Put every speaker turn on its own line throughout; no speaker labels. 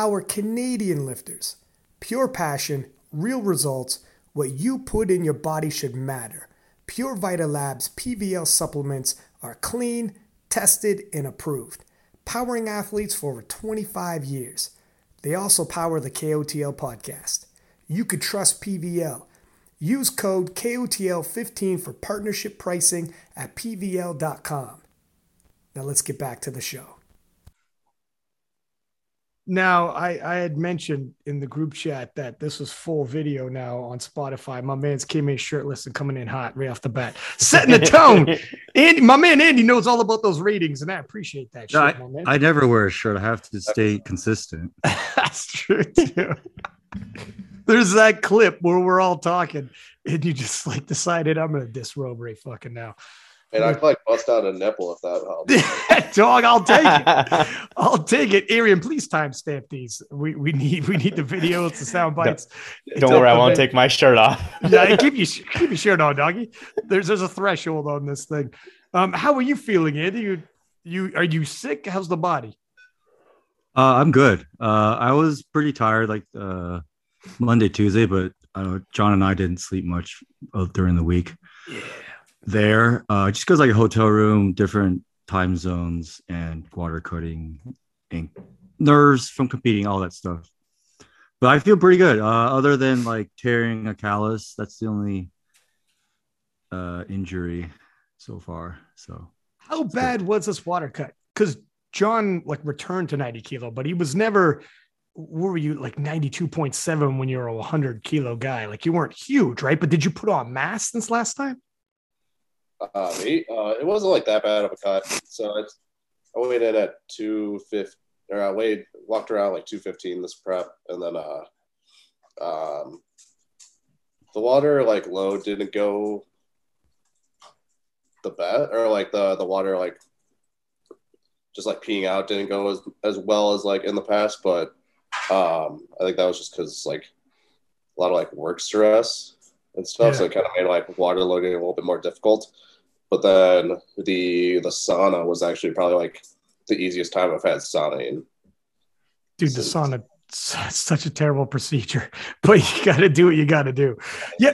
Our Canadian lifters, pure passion, real results, what you put in your body should matter. Pure Vita Labs PVL supplements are clean, tested, and approved, powering athletes for over 25 years. They also power the KOTL podcast. You could trust PVL. Use code KOTL15 for partnership pricing at PVL.com. Now let's get back to the show. Now, I, I had mentioned in the group chat that this was full video now on Spotify. My man's came in shirtless and coming in hot right off the bat, setting the tone. Andy, my man Andy knows all about those ratings, and I appreciate that.
No,
shit,
I, I never wear a shirt. I have to stay consistent.
That's true too. There's that clip where we're all talking, and you just like decided I'm gonna disrobe right fucking now.
And I could like bust out a nipple if that helps.
Dog, I'll take it. I'll take it. Arian, please timestamp these. We we need we need the videos, the sound bites.
Don't worry, I won't take my shirt off.
yeah, keep you keep your shirt on, doggy. There's there's a threshold on this thing. Um, how are you feeling, Andy? You you are you sick? How's the body?
Uh, I'm good. Uh, I was pretty tired like uh, Monday, Tuesday, but I know John and I didn't sleep much uh, during the week.
Yeah.
There, uh, just because like a hotel room, different time zones, and water cutting, and nerves from competing, all that stuff. But I feel pretty good. Uh, other than like tearing a callus, that's the only uh, injury so far. So
How bad was this water cut? Because John like returned to 90 kilo, but he was never. What were you like 92.7 when you were a 100 kilo guy? Like you weren't huge, right? But did you put on mass since last time?
Uh, uh, it wasn't like that bad of a cut. So it's, I weighed at 250, or I weighed, walked around like 215 this prep. And then uh, um, the water like load didn't go the best, or like the, the water like just like peeing out didn't go as, as well as like in the past. But um, I think that was just because like a lot of like work stress and stuff. So it kind of made like water loading a little bit more difficult. But then the the sauna was actually probably like the easiest time I've had sauna in.
Dude, the sauna it's such a terrible procedure, but you got to do what you got to do. Yeah.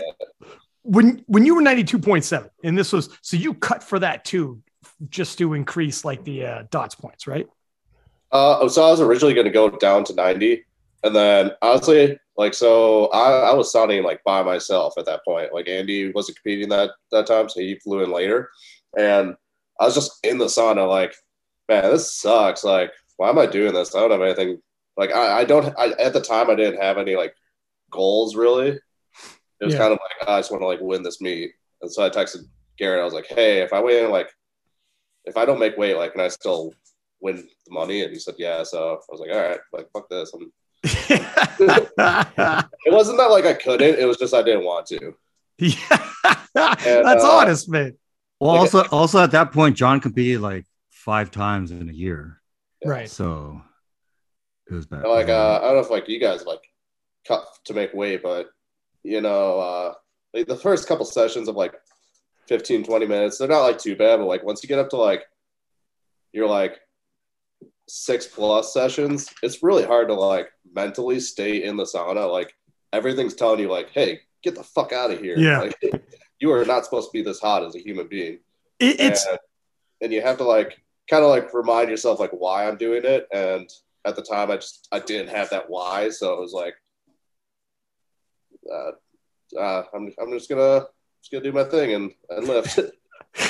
When when you were 92.7 and this was so you cut for that too just to increase like the uh, dots points, right?
Uh, so I was originally going to go down to 90. And then honestly, like, so I, I was sauning like by myself at that point. Like Andy wasn't competing that, that time. So he flew in later. And I was just in the sauna, like, man, this sucks. Like, why am I doing this? I don't have anything. Like, I, I don't, I, at the time, I didn't have any like goals really. It was
Yeah.
kind of like, oh, I just want to like win this meet. And so I texted Garrett. I was like, hey, if I weigh in like, if I don't make weight, like, can I still win the money? And he said, yeah. So I was like, all right, like, fuck this. I'm. It wasn't that like I couldn't. It was just I didn't want to.
yeah That's
uh,
honest, man.
well,
Like-
also also at that point, John competed like five times in a year,
Right.
so it was bad.
And, like uh, I don't know if like you guys like cut to make weight, but you know, uh, like the first couple sessions of like 15, 20 minutes, they're not like too bad. But like once you get up to like you're like six plus sessions, it's really hard to like mentally stay in the sauna. Like everything's telling you like, hey, get the fuck out of here.
Yeah.
Like, you are not supposed to be this hot as a human being.
It, it's
and, and you have to like kind of like remind yourself like why I'm doing it. And at the time, I just I didn't have that why, so it was like, uh, uh, I'm I'm just gonna just gonna do my thing and and lift.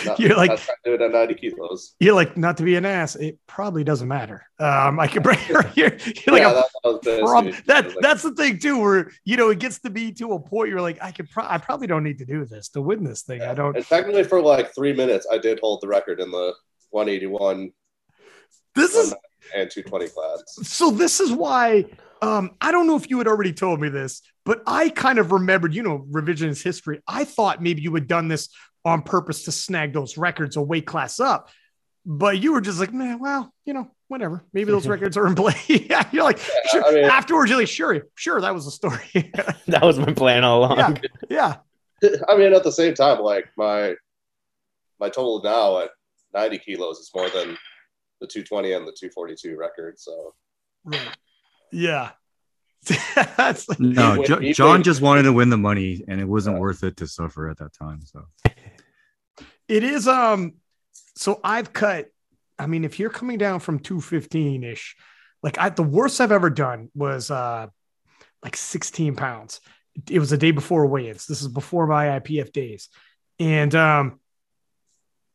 not,
You're like-
not trying to do it at 90 kilos.
you're like not to be an ass. It probably doesn't matter. Um, I can bring her here. You're like
yeah, that, that
prob- that
like,
that's the thing too, where you know it gets to be to a point you're like, I could pro- I probably don't need to do this to win this thing. I don't.
and technically for like three minutes, I did hold the record in the 181
This is
and 220 class.
so. This is why. Um, I don't know if you had already told me this, but I kind of remembered, you know, revisionist history. I thought maybe you had done this on purpose to snag those records a weight class up, but you were just like, man, well, you know, whatever. Maybe those records are in play. yeah, you're like, sure.
I mean-
afterwards, you're like, sure, sure, that was the story.
That was my plan all along.
yeah, yeah.
I mean, at the same time, like my my total now at 90 kilos is more than the 220 and the 242 record. So
Right. Yeah. That's like-
No,
He-
Jo- John just wanted to win the money, and it wasn't
Yeah.
worth it to suffer at that time. So
it is um so I've cut I mean if you're coming down from 215 ish like I the worst I've ever done was uh like 16 pounds. It was the day before weigh-ins. This is before my IPF days. And um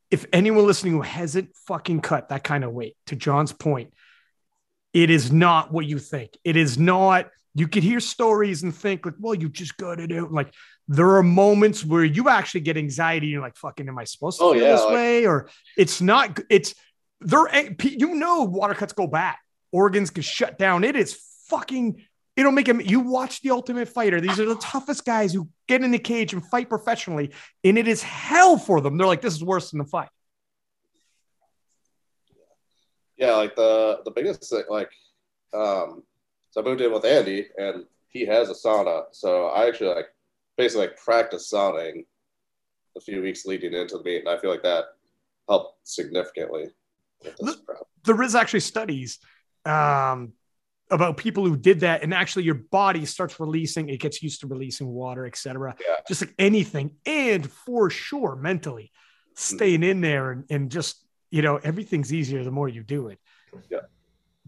if anyone listening who hasn't fucking cut that kind of weight to John's point it is not what you think. It is not you could hear stories and think like well you just got it out like there are moments where you actually get anxiety. You're like, fucking, am I supposed to
Oh,
feel
yeah,
this
like-
way? Or it's not, it's there, you know, water cuts go bad. Organs can shut down. It is fucking, it'll make him, you watch the ultimate fighter. These are the toughest guys who get in the cage and fight professionally. And it is hell for them. They're like, this is worse than the fight.
Yeah, like the the biggest thing, like, um, so I moved in with Andy, and he has a sauna, so I actually like basically like practice sauning a few weeks leading into the meet, and I feel like that helped significantly. with this prep.
there is actually studies um, about people who did that and actually your body starts releasing it gets used to releasing water etc
Yeah.
just like anything and for sure mentally staying in there and, and just you know everything's easier the more you do it
Yeah.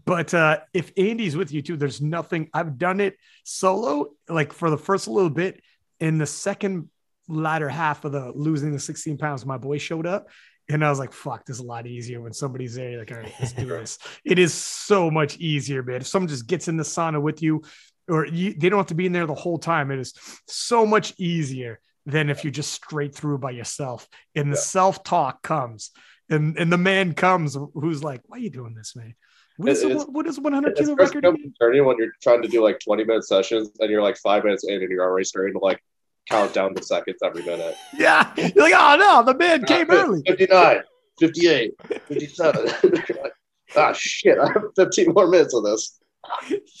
But uh, if andy's with you too there's nothing i've done it solo like for the first little bit in the second latter half of the losing the 16 pounds my boy showed up and I was like, fuck, this is a lot easier when somebody's there. You're like, all right, let's do this. It is so much easier, man. If someone just gets in the sauna with you, or you, they don't have to be in there the whole time, it is so much easier than if you're just straight through by yourself. And the
Yeah.
self talk comes, and, and the man comes who's like, why are you doing this, man? What is,
It
what is 100
It's
kilo record?
become
again?
concerning when you're trying to do like 20 minute sessions and you're like five minutes in and you're already starting to like count down the seconds every minute.
Yeah. You're like, oh no, the man came early.
59, 58, 57. Like, ah, shit, I have 15 more minutes of this.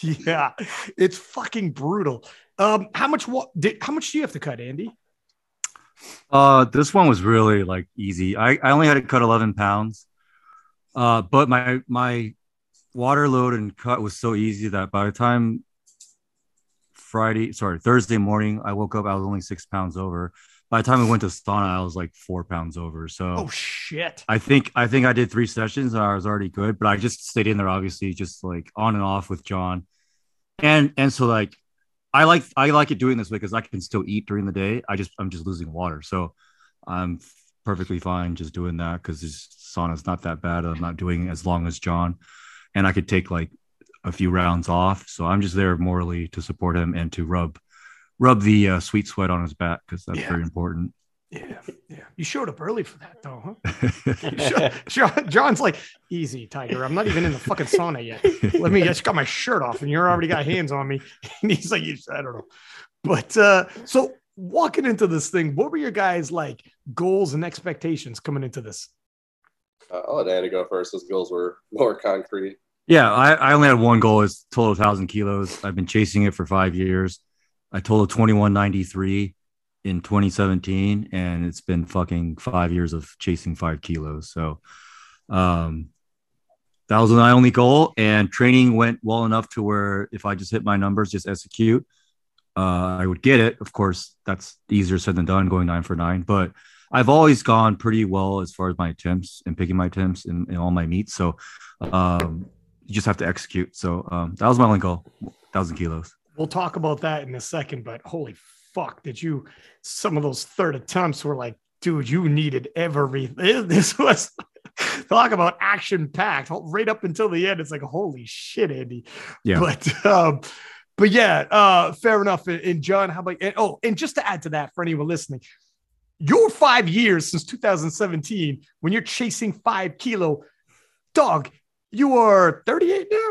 yeah, it's fucking brutal. Um, how much what did how much do you have to cut, Andy?
Uh, this one was really like easy. I, I only had to cut 11 pounds. Uh, but my my water load and cut was so easy that by the time Friday, sorry, Thursday morning, I woke up, I was only six pounds over. By the time I went to sauna, I was like four pounds over. So
Oh shit.
I think I think I did three sessions and I was already good, but I just stayed in there obviously just like on and off with John. And and so like I like I like it doing this way because I can still eat during the day. I just I'm just losing water. So I'm perfectly fine just doing that because this sauna's not that bad. I'm not doing as long as John. And I could take like a few rounds off. So I'm just there morally to support him and to rub rub the uh, sweet sweat on his back because that's
Yeah.
very important.
Yeah, yeah. You showed up early for that though, huh? John, John- John's like, easy, Tiger. I'm not even in the fucking sauna yet. Let me I just got my shirt off and you're already got hands on me. And he's like, I don't know. But uh, so walking into this thing, what were your guys like goals and expectations coming into this?
Uh, I'll let Andy go first. His goals were more concrete.
Yeah, I, I only had one goal. It's total thousand kilos. I've been chasing it for five years. I totaled twenty one ninety three in 2017, and it's been fucking five years of chasing five kilos. So, um, that was my only goal. And training went well enough to where if I just hit my numbers, just execute, uh, I would get it. Of course, that's easier said than done, going nine for nine. But I've always gone pretty well as far as my attempts and picking my attempts in, in all my meets. So, um, you just have to execute. So um, that was my only goal, thousand kilos.
We'll talk about that in a second, but holy fuck, did you some of those third attempts were like, dude, you needed everything. This was talk about action packed right up until the end. It's like, holy shit, Andy.
Yeah.
But um, but yeah, uh, fair enough. And, John, how about and, oh, and just to add to that for anyone listening, your five years since 2017, when you're chasing five kilo, dog, you are 38 now?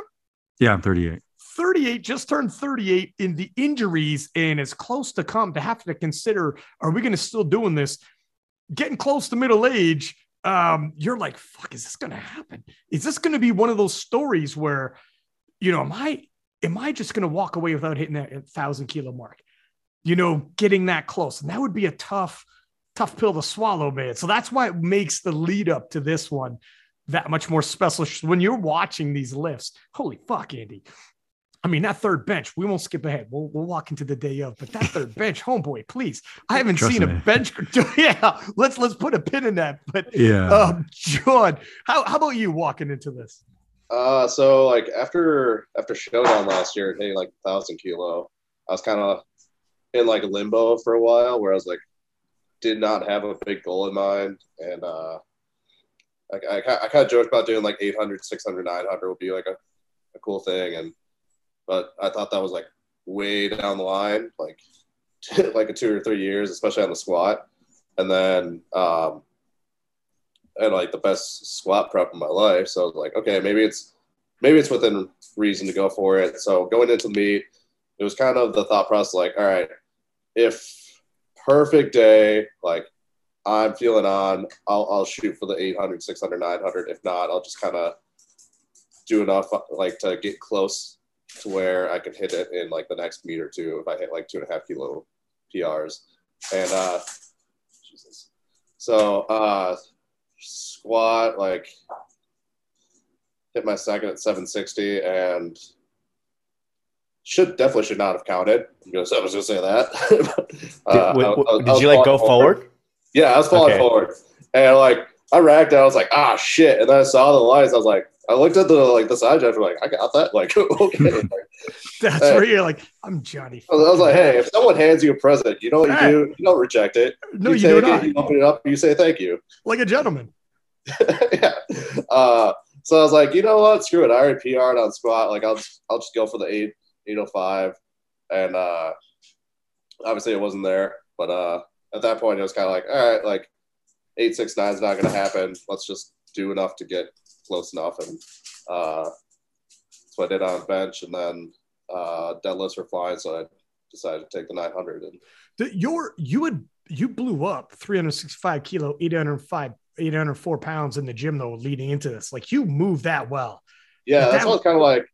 Yeah, I'm 38.
38 just turned 38 in the injuries and is close to come to have to consider are we going to still doing this? Getting close to middle age um you're like fuck is this going to happen? Is this going to be one of those stories where you know am i am i just going to walk away without hitting that thousand kilo mark? You know getting that close and that would be a tough tough pill to swallow man. So that's why it makes the lead up to this one that much more special when you're watching these lifts holy fuck andy I mean, that third bench, we won't skip ahead. We'll, we'll walk into the day of, but that third bench, homeboy, please. I haven't
Trust
seen
me.
a bench. Yeah, let's let's put a pin in that. But
Yeah.
um, John, how, how about you walking into this?
Uh, so like after after Showdown last year, hitting like a thousand kilo, I was kind of in like limbo for a while, where I was like, did not have a big goal in mind, and uh, I, I kind of joked about doing like 800, 600, 900 would be like a, a cool thing, and but I thought that was like way down the line, like like a two or three years, especially on the squat, and then um, and like the best squat prep of my life. So I was like, okay, maybe it's maybe it's within reason to go for it. So going into the meet, it was kind of the thought process like, all right, if perfect day, like I'm feeling on, I'll, I'll shoot for the 800, 600, 900. If not, I'll just kind of do enough like to get close to where I can hit it in like the next meet or two if I hit like two and a half kilo PRs. And uh Jesus. So uh squat like hit my second at 760 and should definitely should not have counted. I'm I was gonna say that. Uh,
Did,
I-
w-
I- I
did you like go forward?
Yeah, I was falling
Okay.
forward, and like I racked out. I was like, ah, shit. And then I saw the lights. I was like, I looked at the like the side judge. Like, I got that. Like, okay. Like,
That's
Hey.
where you're like, I'm Johnny.
I was, I was like, hey, if someone hands you a present, you know what you
Hey.
do? You don't reject it.
No,
you
you do not.
it. You open it up. You say thank you.
Like a gentleman.
yeah. Uh, so I was like, you know what? Screw it. I already PR'd on squat. Like, I'll just, I'll just go for the eight, 805. And uh, obviously it wasn't there. But uh, at that point, it was kind of like, all right, like 869 is not going to happen. Let's just do enough to get close enough. And uh, that's what I did on bench. And then uh, deadlifts were flying. So I decided to take the 900. And
The, your you had you blew up 365 kilo, 805, 804 pounds in the gym though, leading into this. Like you moved that well.
yeah,
But
that's
that-
what was kind of like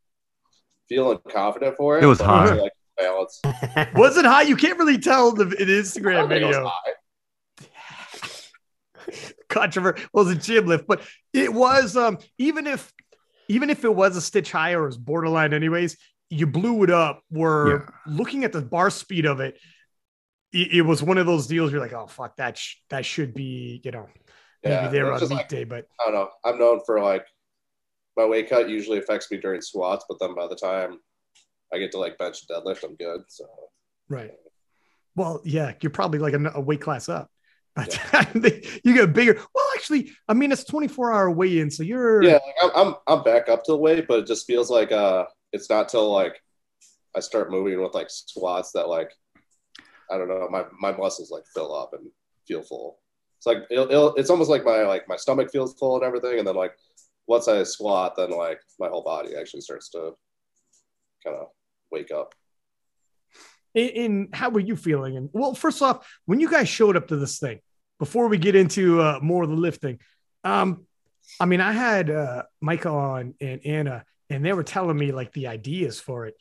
feeling confident for it.
It was
but
high.
Like, balance.
Was it high? You can't really tell the in
I
Instagram
don't think it was
video.
high.
Controversial was a gym lift, but it was um even if even if it was a stitch higher or was borderline anyways, you blew it up. Where looking at the bar speed of it, it, it was one of those deals. You're like, oh fuck, that sh- that should be you know maybe
Yeah,
there on
just
meet
like-
day, but
I don't know. I'm known for like my weight cut usually affects me during squats, but then by the time I get to like bench and deadlift, I'm good. So
Right. Well, yeah, you're probably like a, a weight class up. But you get bigger. Well, actually, I mean, it's 24 hour weigh in. So you're,
yeah, like, I'm, I'm I'm back up to the weight, but it just feels like uh, it's not till like I start moving with like squats that like I don't know, my my muscles like fill up and feel full. It's like it'll, it'll, it's almost like my like my stomach feels full and everything, and then like once I squat, then like my whole body actually starts to kind of wake up.
in, in how were you feeling? And well, first off, when you guys showed up to this thing, before we get into uh, more of the lifting, um, I mean, I had uh, Micah on and Anna, and they were telling me like the ideas for it.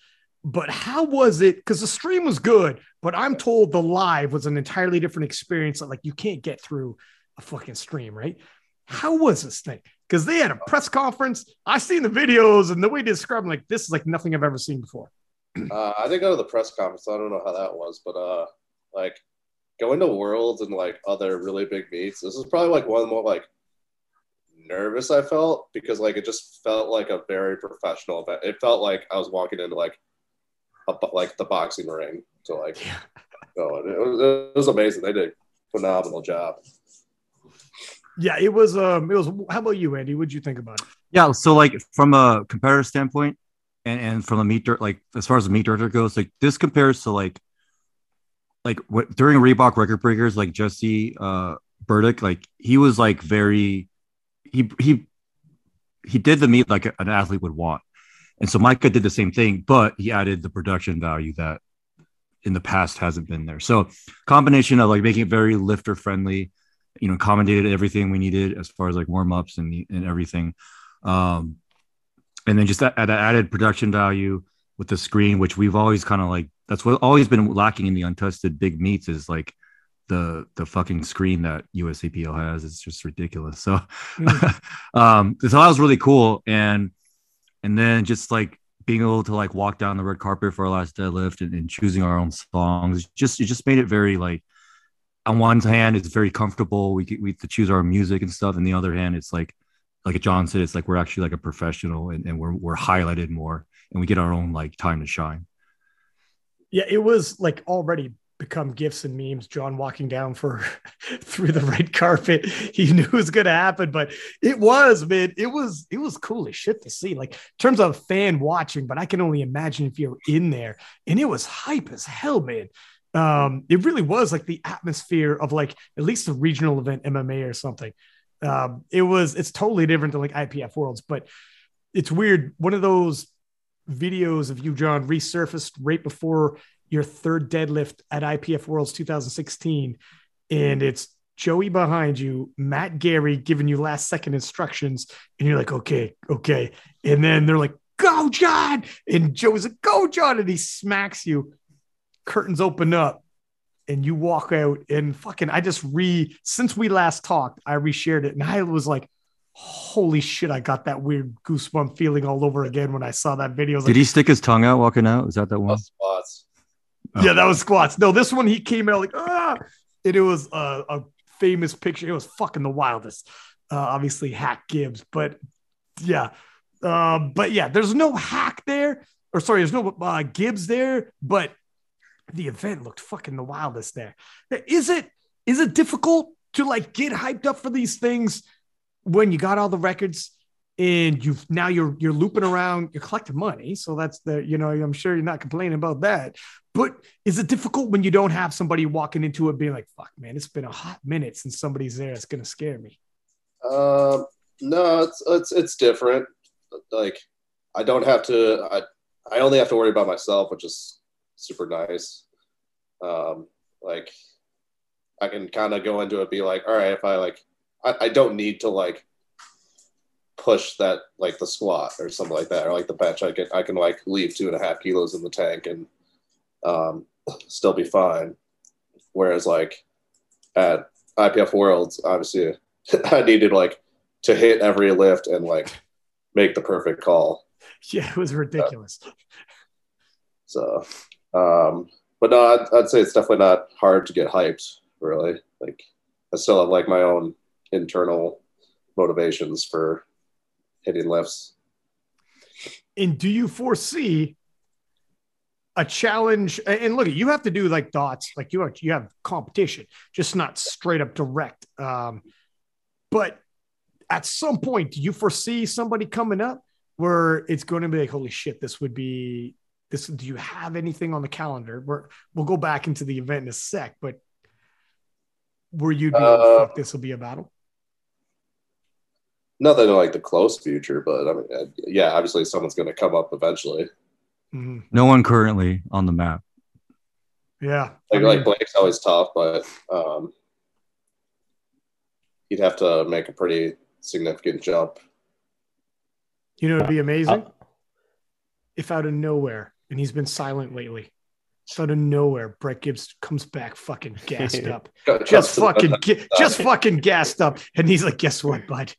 But how was it? Because the stream was good, but I'm told the live was an entirely different experience that like you can't get through a fucking stream, right? How was this thing? Because they had a press conference. I seen the videos and the way they described, them, like this is like nothing I've ever seen before.
Uh, I didn't go to the press conference. So I don't know how that was, but uh, like going to Worlds and like other really big meets, this is probably like one of the more like nervous I felt because like it just felt like a very professional event. It felt like I was walking into like a, like the boxing ring to like go. and It was, it was amazing. They did a phenomenal job.
Yeah, it was. Um, it was. How about you, Andy? What'd you think about it?
Yeah, so like from a competitor standpoint, and and from the meat dirt, like as far as the meet director goes, like this compares to like like what during Reebok record breakers, like Jesse uh Burdick, like he was like very he he he did the meet like an athlete would want, and so Micah did the same thing, but he added the production value that in the past hasn't been there. So combination of like making it very lifter friendly, you know, accommodated everything we needed as far as like warm ups and and everything um, and then just that, that added production value with the screen, which we've always kind of like that's what always been lacking in the untested big meets is like the the fucking screen that USAPL has. It's just ridiculous. So, um, so that was really cool, and and then just like being able to like walk down the red carpet for our last deadlift and, and choosing our own songs. Just it just made it very like on one hand it's very comfortable. We get, we get to choose our music and stuff, and the other hand it's like like John said, it's like we're actually like a professional and, and we're we're highlighted more and we get our own like time to shine.
Yeah, it was like already become gifs and memes. John walking down for through the red carpet. He knew it was gonna happen, but it was, man. It was it was cool as shit to see. Like in terms of fan watching, but I can only imagine if you're in there. And it was hype as hell, man. Um, it really was like the atmosphere of like at least a regional event MMA or something. Um, it was it's totally different than like IPF worlds, but it's weird. One of those videos of you, John, resurfaced right before your third deadlift at IPF Worlds 2016. And it's Joey behind you, Matt Gary giving you last second instructions. And you're like, okay, okay. And then they're like, go, John. And Joey's like, go, John. And he smacks you. Curtains open up and you walk out. And fucking, I just re, since we last talked, I reshared it. And I was like, holy shit, I got that weird goosebump feeling all over again when I saw that video.
Did like, he stick his tongue out walking out? Is that that one?
Squats.
Oh. Yeah, that was squats. No, this one he came out like ah, and it was a, a famous picture. It was fucking the wildest. Uh, obviously, Haack Gibbs, but yeah, uh, but yeah, there's no hack there, or sorry, there's no uh, Gibbs there, but the event looked fucking the wildest there. Is it is it difficult to like get hyped up for these things when you got all the records and you've now you're you're looping around you're collecting money so that's the you know i'm sure you're not complaining about that but is it difficult when you don't have somebody walking into it being like fuck man it's been a hot minute since somebody's there it's to scare me
um no it's it's it's different like i don't have to i i only have to worry about myself which is super nice. Um like i can kind of go into it be like all right if i like I, I don't need to like push that like the squat or something like that or like the bench. I can i can like leave two and a half kilos in the tank and um, still be fine. Whereas like at ipf worlds obviously i needed like to hit every lift and like make the perfect call.
Yeah it was ridiculous.
So um but no I'd, I'd say it's definitely not hard to get hyped really like i still have like my own internal motivations for hitting lifts.
And do you foresee a challenge? And look, you have to do like dots, like you have, you have competition, just not straight up direct. Um, but at some point, do you foresee somebody coming up where it's going to be like, holy shit, this would be this? Do you have anything on the calendar? Where we'll go back into the event in a sec, but where you'd be, uh, fuck, this will be a battle
nothing like the close future, but I mean, uh, yeah, obviously someone's going to come up eventually.
Mm-hmm. No one currently on the map.
Yeah,
like, I mean, like Blake's always tough, but um, he'd have to make a pretty significant jump.
You know, it'd be amazing uh, if out of nowhere, and he's been silent lately. So Out of nowhere, Brett Gibbs comes back fucking gassed up, just fucking, just fucking gassed up, and he's like, "Guess what, bud?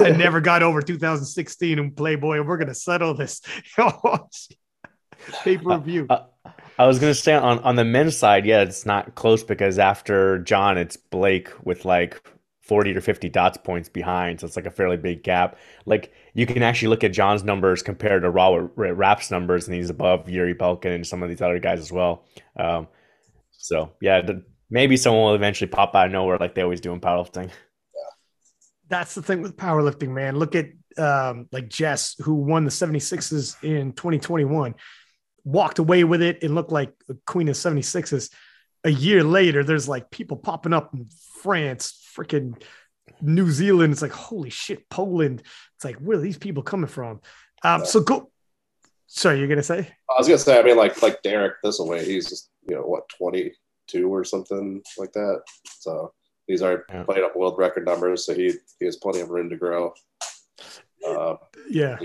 I never got over 2016 and Playboy. We're gonna settle this. Pay per view. Uh,
uh, I was gonna say on on the men's side, yeah, it's not close because after John, it's Blake with like 40 to 50 dots points behind. So it's like a fairly big gap. Like you can actually look at John's numbers compared to Raw Rap's numbers, and he's above Yuri Belkin and some of these other guys as well. Um, so yeah, the, maybe someone will eventually pop out of nowhere like they always do in powerlifting
that's the thing with powerlifting, man. Look at um, like Jess, who won the 76s in 2021, walked away with it and looked like the queen of 76s. A year later, there's like people popping up in France, freaking New Zealand. It's like, holy shit, Poland. It's like, where are these people coming from? Um, so go. Sorry, you're gonna say?
I was gonna say. I mean, like like Derek Thistleway. He's just you know what 22 or something like that. So these are yeah. playing up world record numbers, so he he has plenty of room to grow.
Uh, yeah.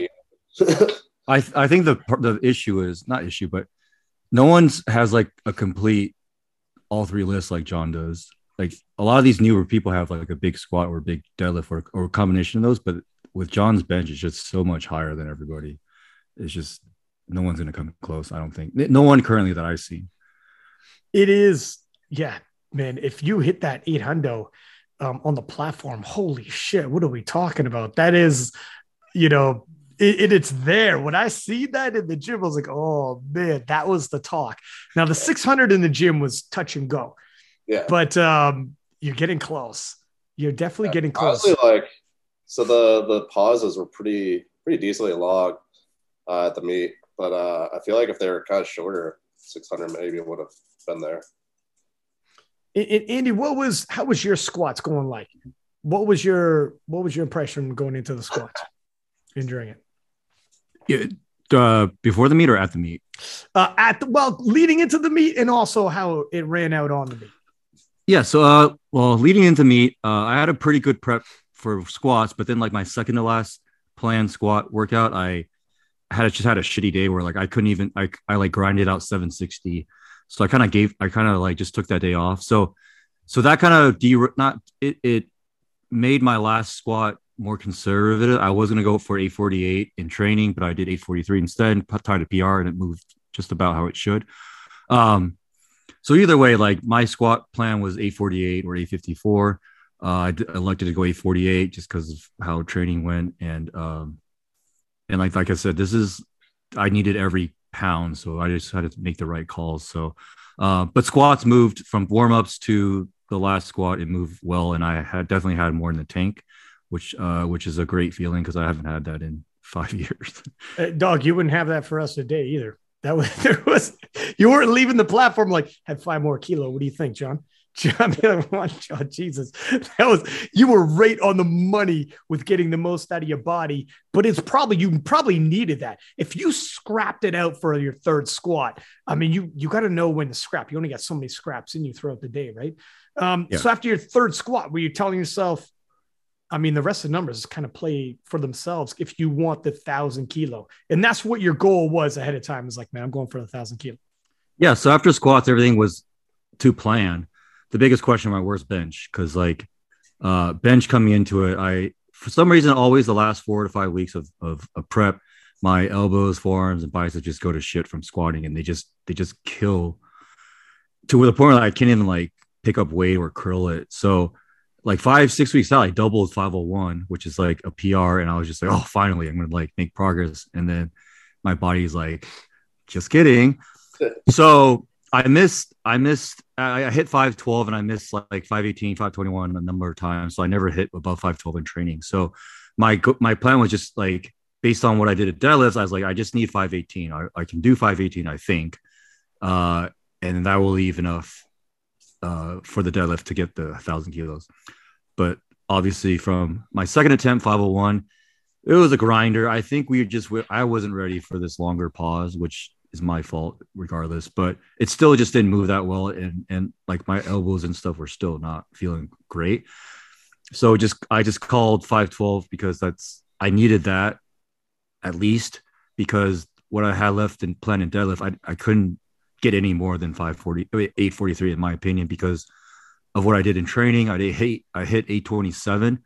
I I think the the issue is not issue, but no one's has like a complete all three lists like John does. Like a lot of these newer people have like a big squat or big deadlift or, or combination of those, but with John's bench, it's just so much higher than everybody. It's just no one's gonna come close. I don't think. No one currently that I've seen.
It is, yeah, man. If you hit that eight hundo um, on the platform, holy shit! What are we talking about? That is, you know, it, it, it's there. When I see that in the gym, I was like, oh man, that was the talk. Now the 600 in the gym was touch and go.
Yeah.
But um, you're getting close. You're definitely
Yeah,
getting close.
Honestly, like so the the pauses were pretty pretty decently long uh, at the meet, but uh, I feel like if they were kind of shorter, 600 maybe would have been there.
And- and Andy, what was how was your squats going like? What was your what was your impression going into the squats? Enduring it.
Yeah, uh, before the meet or at the meet?
Uh, at the well, leading into the meet and also how it ran out on the meet.
Yeah. So, uh, well, leading into meet, uh, I had a pretty good prep for squats, but then like my second to last planned squat workout, I had just had a shitty day where like I couldn't even I I like grinded out 760. So I kind of gave I kind of like just took that day off. So so that kind of de not it it made my last squat more conservative. I was gonna go for 848 in training, but I did 843 instead, tied a PR and it moved just about how it should. Um so either way, like my squat plan was 848 or 854. Uh, I d- elected to go 848 just because of how training went, and um, and like like I said, this is I needed every pound, so I just had to make the right calls. So, uh, but squats moved from warm ups to the last squat. It moved well, and I had definitely had more in the tank, which uh, which is a great feeling because I haven't had that in five years.
Uh, dog, you wouldn't have that for us today either. That was there was you weren't leaving the platform like had five more kilo. What do you think, John? John, John, Jesus, that was you were right on the money with getting the most out of your body. But it's probably you probably needed that. If you scrapped it out for your third squat, I mean, you you got to know when to scrap. You only got so many scraps in you throughout the day, right? Um,
Yeah.
So after your third squat, were you telling yourself, I mean, the rest of the numbers kind of play for themselves if you want the thousand kilo. And that's what your goal was ahead of time. Is like, man, I'm going for the thousand kilo.
Yeah. So after squats, everything was to plan. The biggest question mark was bench because like uh bench coming into it, I for some reason always the last four to five weeks of of, of prep, my elbows, forearms, and biceps just go to shit from squatting, and they just they just kill to the point where I can't even like pick up weight or curl it. So like five six weeks out, I doubled 501, which is like a PR, and I was just like, oh, finally, I'm gonna like make progress, and then my body's like, just kidding. So I missed, I missed, I, I hit 512 and I missed like, like 518, 521 a number of times. So I never hit above 512 in training. So my, my plan was just like, based on what I did at deadlifts, I was like, I just need 518. I, I can do 518, I think. Uh, and that will leave enough uh, for the deadlift to get the thousand kilos. But obviously from my second attempt, 501, it was a grinder. I think we just, I wasn't ready for this longer pause, which is my fault regardless but it still just didn't move that well and and like my elbows and stuff were still not feeling great so just i just called 512 because that's i needed that at least because what i had left in plan and deadlift i, I couldn't get any more than 540 843 in my opinion because of what i did in training i did hit i hit 827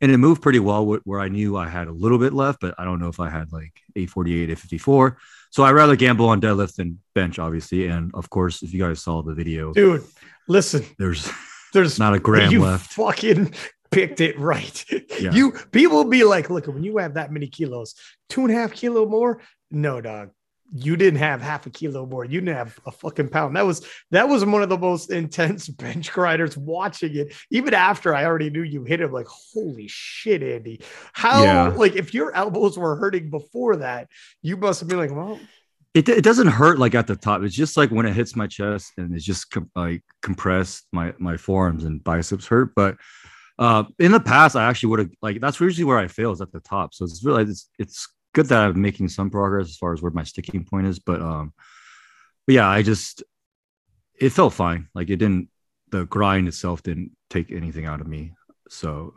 and it moved pretty well where i knew i had a little bit left but i don't know if i had like 848 854 so I rather gamble on deadlift than bench, obviously. And of course, if you guys saw the video,
Dude, listen,
there's
there's
not a gram
you
left.
fucking picked it right.
Yeah.
You people be like, look, when you have that many kilos, two and a half kilo more. No, dog. You didn't have half a kilo more. You didn't have a fucking pound. That was that was one of the most intense bench grinders watching it. Even after I already knew you hit him, like, holy shit, Andy. How
Yeah.
like if your elbows were hurting before that, you must have been like, well,
It, it doesn't hurt like at the top. It's just like when it hits my chest and it's just com- like compressed. My my forearms and biceps hurt. But uh, in the past, I actually would have like that's usually where I fail is at the top. So it's really it's it's good that I'm making some progress as far as where my sticking point is. But um, but yeah, I just it felt fine. Like it didn't the grind itself didn't take anything out of me. So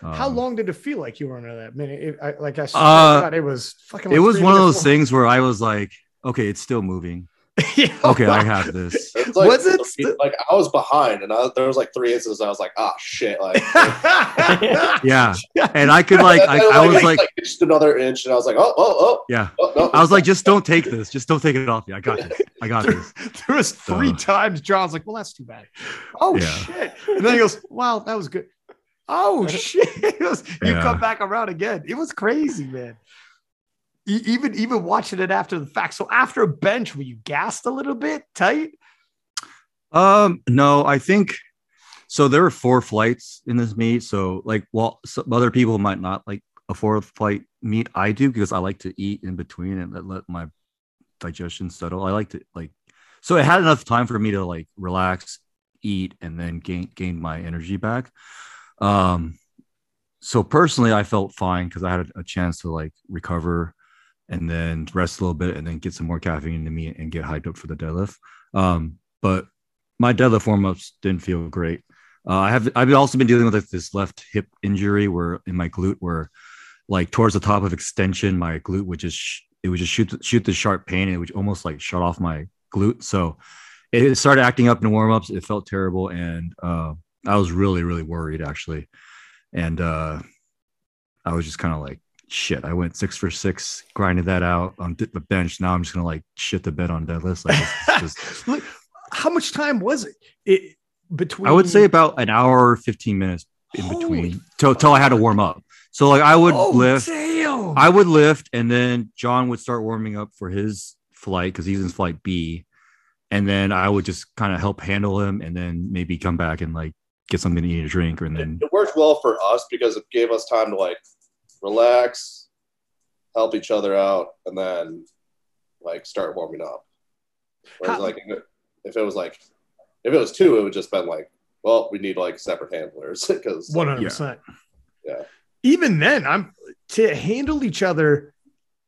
how
Um,
long did it feel like you were under that minute? It, I, like I
Uh,
thought it was fucking.
it was one of those things where I was like, okay, it's still moving,
Yeah.
Okay, I have this.
It's like,
Was it?
like I was behind, and I, there was like three instances. I was like, "Ah, shit!" Like,
Yeah, and I could like, I, I was like,
just another inch, and I was like, "Oh, oh,
yeah.
oh, oh, no."
I was like, just don't take this. Just don't take it off me. I got this. I got this.
there was three
So-
times John's like, well, that's too bad. Oh
Yeah.
shit. And then he goes, Wow, that was good. Oh shit. It was- you
Yeah.
come back around again. It was crazy, man. Even even watching it after the fact. So after a bench, were you gassed a little bit tight?
Um, no, I think so. There were four flights in this meet. So, like, while some other people might not like a fourth flight meet, I do because I like to eat in between and let, my digestion settle. I like to like, so it had enough time for me to like relax, eat, and then gain gain my energy back. Um, so personally, I felt fine because I had a chance to like recover and then rest a little bit and then get some more caffeine into me and get hyped up for the deadlift. Um, but my deadlift warm ups didn't feel great. Uh, I have I've also been dealing with like, this left hip injury where in my glute where like towards the top of extension my glute would just sh- it would just shoot shoot the sharp pain and it would almost like shut off my glute. So it started acting up in warm ups. It felt terrible and uh, I was really really worried actually, and uh, I was just kind of like shit. I went six for six, grinded that out on the bench. Now I'm just gonna like shit the bed on deadlifts. Like it's just
Look, How much time was it? It between
I would say about an hour, 15 minutes in
Holy
between till, till I had to warm up. So like I would
oh,
lift,
Damn.
I would lift, and then John would start warming up for his flight because he's in flight B. And then I would just kind of help handle him and then maybe come back and like get something to eat or drink. And then
it worked well for us because it gave us time to like relax, help each other out, and then like start warming up. Whereas
How-
like if it was like if it was two, it would just been like, well, we need like separate handlers because
One hundred percent.
Yeah.
Even then, I'm to handle each other.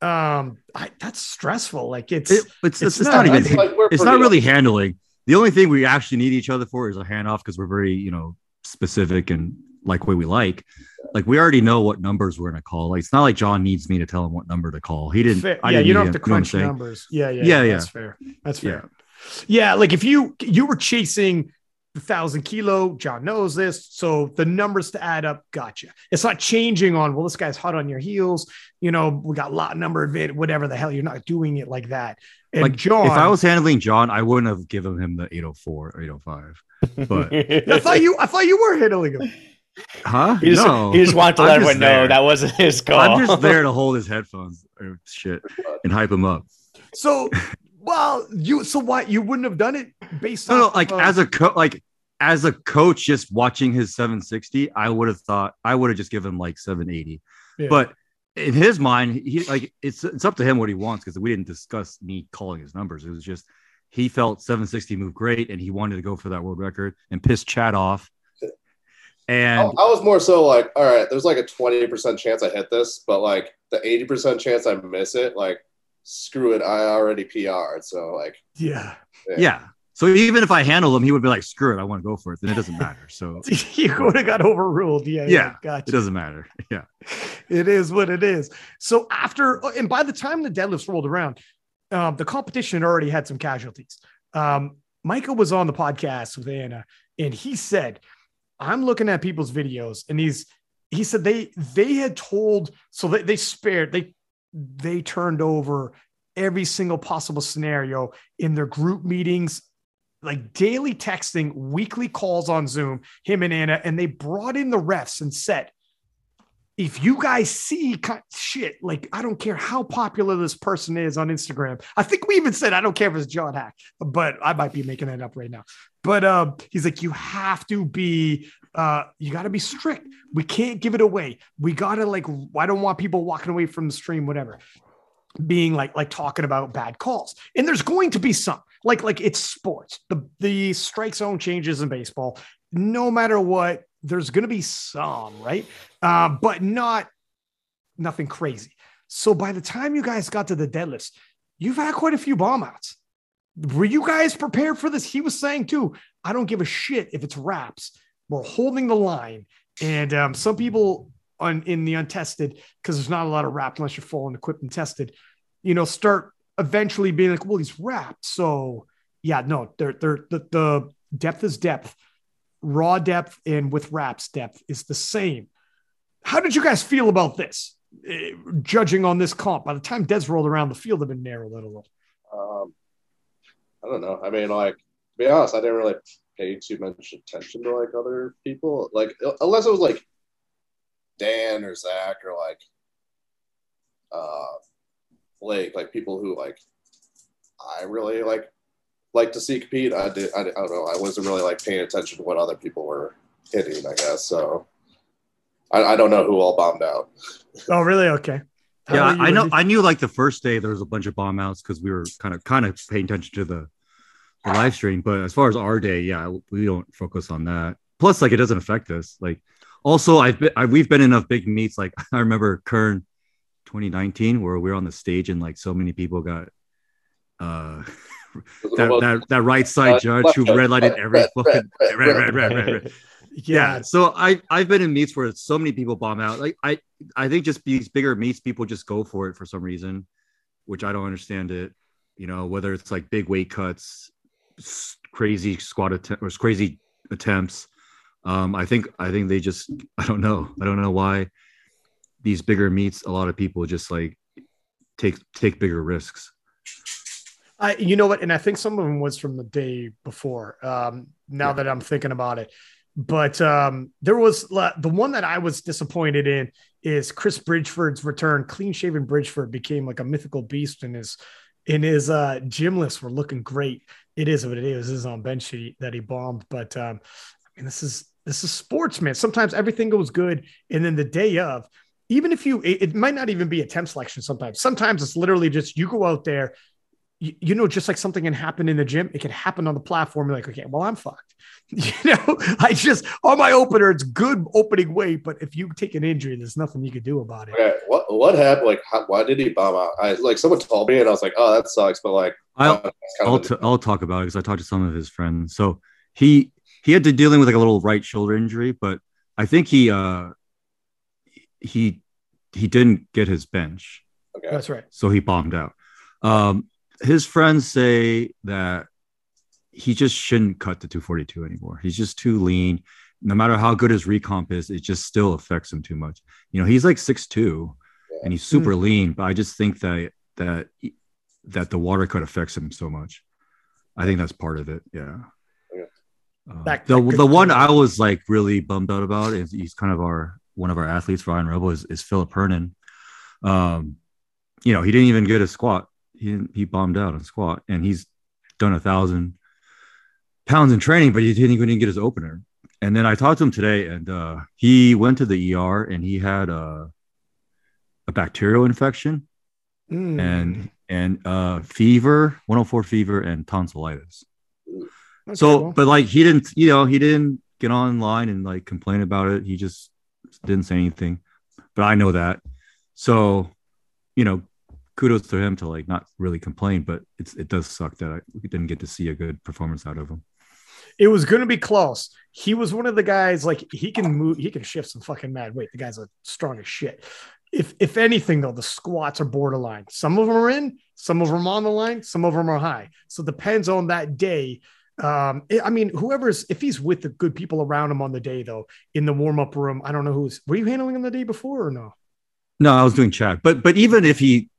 Um, I, that's stressful. Like it's
it, it's,
It's
it's, it's
not-
not, even,
It's like
it's not really handling. The only thing we actually need each other for is a handoff because we're very, you know, specific and like what we like. Like we already know what numbers we're gonna call. Like it's not like John needs me to tell him what number to call. He didn't.
fair.
I
yeah.
didn't
You don't have to
him, you know
crunch numbers. Yeah, yeah,
Yeah,
yeah.
yeah.
That's fair. That's fair. Yeah, like if you you were chasing the thousand kilo, John knows this. So the numbers to add up, gotcha. It's not changing on, well, this guy's hot on your heels. You know, we got lot number advantage, whatever the hell. You're not doing it like that. And
Like
John,
if I was handling John, I wouldn't have given him the 804 or 805. But
I thought you, I thought you were handling him.
Huh?
He just,
no.
he just wanted to
I'm
let
just
everyone know that wasn't his call.
I'm just there to hold his headphones or shit and hype him up.
So, well, you, so what? You wouldn't have done it based
No, no, like
of,
as a co- like as a coach, just watching his 760, I would have thought I would have just given him like 780.
Yeah.
But in his mind, he like it's it's up to him what he wants because we didn't discuss me calling his numbers. It was just he felt 760 moved great and he wanted to go for that world record and piss Chad off.
I,
And
I was more so like, all right, there's like a 20% chance I hit this, but like the 80% chance I miss it, like screw it, I already PR'd. So like
yeah,
yeah. So even if I handle him, he would be like, screw it, I want to go for it. Then it doesn't matter. So
you would have got overruled. Yeah, yeah,
Yeah,
gotcha.
it doesn't matter. Yeah.
it is what it is. So after, and by the time the deadlifts rolled around, um, the competition already had some casualties. Um, Michael was on the podcast with Anna, and he said, "I'm looking at people's videos, and he's he said they they had told so they, they spared they they turned over every single possible scenario in their group meetings." Like daily texting, weekly calls on Zoom, him and Anna, and they brought in the refs and said, if you guys see shit, like I don't care how popular this person is on Instagram. I think we even said I don't care if it's John Haack, but I might be making that up right now. But um, he's like, you have to be, uh, you got to be strict. We can't give it away. We gotta like, I don't want people walking away from the stream, whatever, being like like talking about bad calls. And there's going to be some, like like it's sports. The the strike zone changes in baseball. No matter what, there's going to be some, right? uh, but not nothing crazy. So by the time you guys got to the deadlifts, you've had quite a few bomb outs. Were you guys prepared for this? He was saying too, I don't give a shit if it's wraps. We're holding the line. And um, some people on in the untested, because there's not a lot of wrap unless you're full and equipped and tested, you know, start eventually being like, well, he's wrapped. So yeah, no, they're, they're, the, the depth is depth. Raw depth and with wraps depth is the same. How did you guys feel about this? Uh, judging on this comp, by the time Des rolled around, the field had been narrowed a little.
Um, I don't know. I mean, like to be honest, I didn't really pay too much attention to like other people, like unless it was like Dan or Zach or like uh Blake, like people who like I really like like to see compete. I did. I, I don't know. I wasn't really like paying attention to what other people were hitting. I guess so. I, I don't know who all bombed out.
Oh, really? Okay. How
yeah, I know.
with-
I knew like the first day there was a bunch of bomb outs because we were kind of kind of paying attention to the, the live stream. But as far as our day, yeah, we don't focus on that. Plus, like it doesn't affect us. Like also, I've been I, we've been enough big meets. Like I remember Kern 2019 where we were on the stage and like so many people got uh that that, that right side
Uh,
judge who
side,
red lighted every fucking
red,
red,
red,
yeah.
yeah. so i i've been in meets where so many people bomb out. Like i i think just these bigger meets people just go for it for some reason which i don't understand it. You know whether it's like big weight cuts crazy squat attempt or crazy attempts. Um i think i think they just i don't know. I don't know why these bigger meets a lot of people just like take take bigger risks
I, you know what, and I think some of them was from the day before. Um, now
Yeah.
that I'm thinking about it, but um, there was the one that I was disappointed in is Chris Bridgeford's return. Clean shaven Bridgeford became like a mythical beast in his in his uh, gym lists were looking great. It is what it is. This is on bench sheet that he bombed, but um, I mean, this is this is sports, man. Sometimes everything goes good, and then the day of, even if you, it, it might not even be attempt selection. Sometimes, sometimes it's literally just you go out there you, you know, just like something can happen in the gym, it can happen on the platform. You're like, okay, well, I'm fucked. You know, I just on my opener, it's good opening weight, but if you take an injury, there's nothing you can do about it.
Okay, what what happened? Like, how, why did he bomb out? I like someone told me, and I was like, oh, that sucks. But like,
I'll,
kind
I'll,
of
t- I'll talk about it because I talked to some of his friends. So he he had to dealing with like a little right shoulder injury, but I think he uh he he didn't get his bench,
okay.
That's right.
so he bombed out. Um, his friends say that he just shouldn't cut to 242 anymore. He's just too lean. No matter how good his recomp is, it just still affects him too much. You know, he's like 6'2 and he's super lean, but I just think that that that the water cut affects him so much. I think that's part of it. Yeah.
Okay.
Uh,
That-
the
that
the one I was like really bummed out about is he's kind of our one of our athletes, Ryan Rebel, is, is Philip Hernan. Um, you know, he didn't even get a squat. He he bombed out on squat, and he's done a thousand pounds in training, but he didn't even get his opener. And then I talked to him today, and uh, he went to the ER, and he had a a bacterial infection
Mm.
and and uh, fever, 104 fever, and tonsillitis.
Okay,
So,
well,
but like he didn't, you know, he didn't get online and like complain about it. He just didn't say anything. But I know that. So, you know, kudos to him to like not really complain, but it's it does suck that I didn't get to see a good performance out of him.
it was going to be close. He was one of the guys like he can move, he can shift some fucking mad weight. The guy's a strong as shit. If if anything though, the squats are borderline. Some of them are in, some of them are on the line, some of them are high. So it depends on that day. Um, I I mean, whoever's if he's with the good people around him on the day though, in the warm up room, I don't know who's were you handling him the day before or no?
No, I was doing chat, but but even if he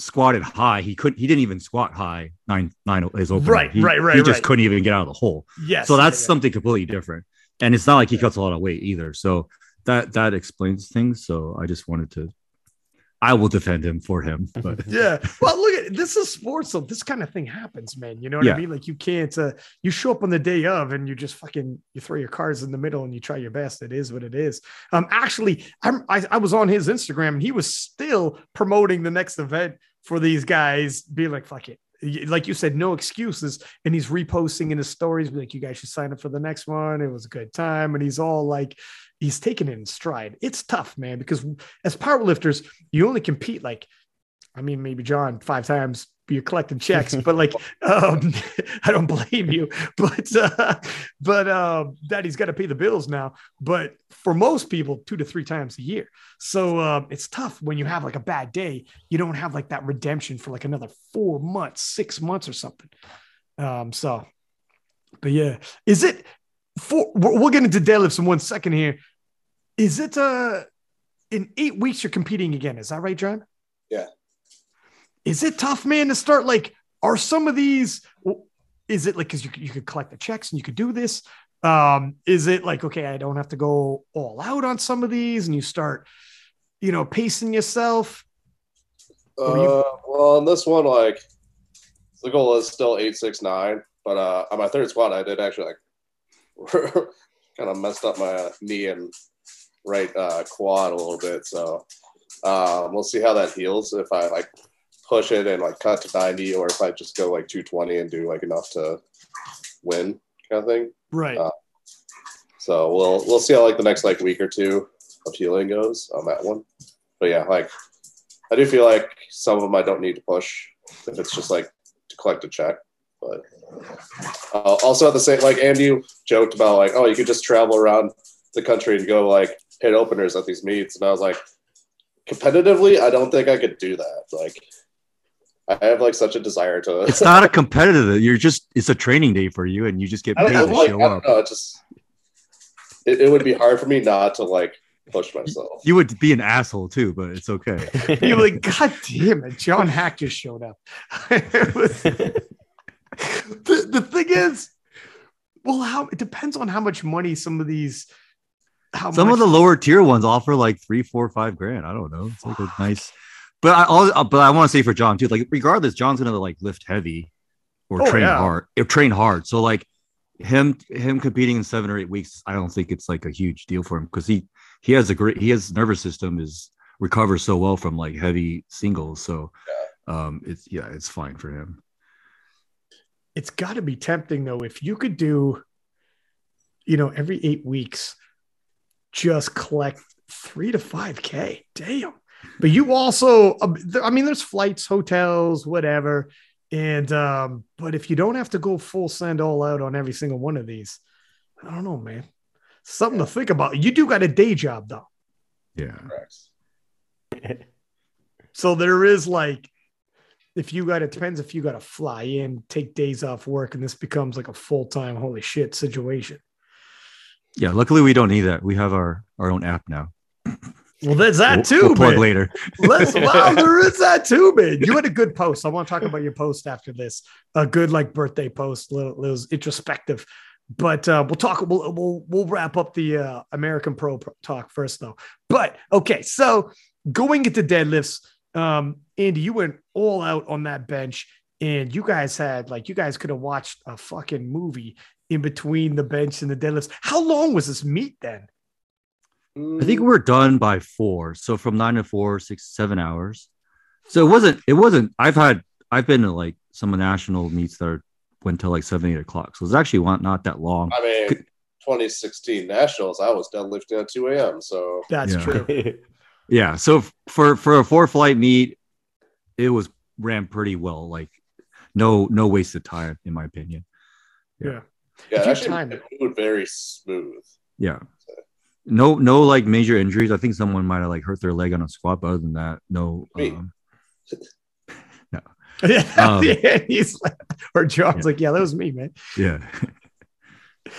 squatted high, he couldn't. He didn't even squat high nine nine his opener.
Right,
He-
right, right,
He just
right.
couldn't even get out of the hole.
Yes.
so that's
yeah, yeah.
something completely different and it's not like he cuts a lot of weight either so that that explains things so i just wanted to i will defend him for him but
Yeah. Well, look at this is sports, so this kind of thing happens, man. You know what
Yeah.
I mean? Like you can't uh you show up on the day of and you just fucking you throw your cards in the middle and you try your best. It is what it is. Um actually I'm I, I was on his Instagram and he was still promoting the next event for these guys, being like, fuck it. Like you said, no excuses. And he's reposting in his stories, be like, you guys should sign up for the next one. It was a good time. And he's all like, he's taking it in stride. It's tough, man, because as powerlifters, you only compete like I mean, maybe John five times you're collecting checks, but like, um, I don't blame you, but, uh, but, um, daddy's got to pay the bills now. But for most people, two to three times a year. So, um, it's tough when you have like a bad day, you don't have like that redemption for like another four months, six months or something. Um, so, but yeah, is it for, we'll get into deadlifts in one second here. Is it, uh, in eight weeks, you're competing again. Is that right, John?
Yeah.
Is it tough, man, to start? Like, are some of these, is it like, because you, you could collect the checks and you could do this? Um, is it like, okay, I don't have to go all out on some of these and you start, you know, pacing yourself?
Uh, you- well, on this one, like, the goal is still 869, but uh, on my third squat, I did actually like kind of messed up my knee and right uh, quad a little bit. So um, we'll see how that heals if I like push it and like cut to 90 or if I just go like 220 and do like enough to win kind of thing.
Right.
Uh, so we'll we'll see how like the next like week or two of healing goes on that one. But yeah, like I do feel like some of them I don't need to push if it's just like to collect a check. But uh, also at the same like Andy joked about like oh you could just travel around the country and go like hit openers at these meets, and I was like competitively I don't think I could do that. Like I have like such a desire to.
It's not a competitive. You're just it's a training day for you, and you just get
I
paid
don't,
to
like, I
show
don't
up.
know. It just it, it would be hard for me not to like push myself.
You would be an asshole too, but it's okay.
You're like, God damn it, John Haack just showed up. Was- the, the thing is, well, how it depends on how much money some of these how
Some
much,
of the lower tier ones offer like three, four, five grand. I don't know. It's like a nice. But I also, but I want to say for John too. Like regardless, John's gonna like lift heavy or
Oh,
train
yeah.
hard. Or train hard. So like him, him competing in seven or eight weeks, I don't think it's like a huge deal for him because he he has a great he has nervous system is recovers so well from like heavy singles. So um, it's yeah, it's fine for him.
it's got to be tempting though if you could do you know every eight weeks just collect three to five k damn but you also um, i mean there's flights hotels whatever and um but if you don't have to go full send all out on every single one of these i don't know man something to think about you do got a day job though
Yeah.
So there is like if you got it depends if you got to fly in take days off work and this becomes like a full-time holy shit situation
Yeah. Luckily, we don't need that. We have our our own app now.
Well, there's that
We'll-
too,
we'll plug
man.
later.
Let's, wow, there is that too, man. You had a good post. I want to talk about your post after this. A good like birthday post, little, little introspective. But uh, we'll talk. We'll, we'll we'll wrap up the uh, American Pro pro- talk first, though. But okay, so going into deadlifts, um, Andy, you went all out on that bench, and you guys had like you guys could have watched a fucking movie in between the bench and the deadlifts. How long was this meet then?
I think we're done by four. So from nine to four, six, seven hours. So it wasn't, it wasn't, I've had, I've been to like some national meets that are, went till like seven, eight o'clock. So it's actually not, not that long.
I mean, 2016 Nationals, I was done deadlifting at 2 a.m. So
That's
Yeah.
true.
Yeah. So for, for a four flight meet, it was ran pretty well. Like no, no wasted time in my opinion.
yeah,
Yeah.
it
you
actually
time
it moved very smooth.
Yeah. No, no like major injuries. I think someone might have like hurt their leg on a squat, but other than that, no. Um,
Yeah,
Um,
yeah, he's like, or John's
yeah.
like, yeah, that was me, man.
yeah.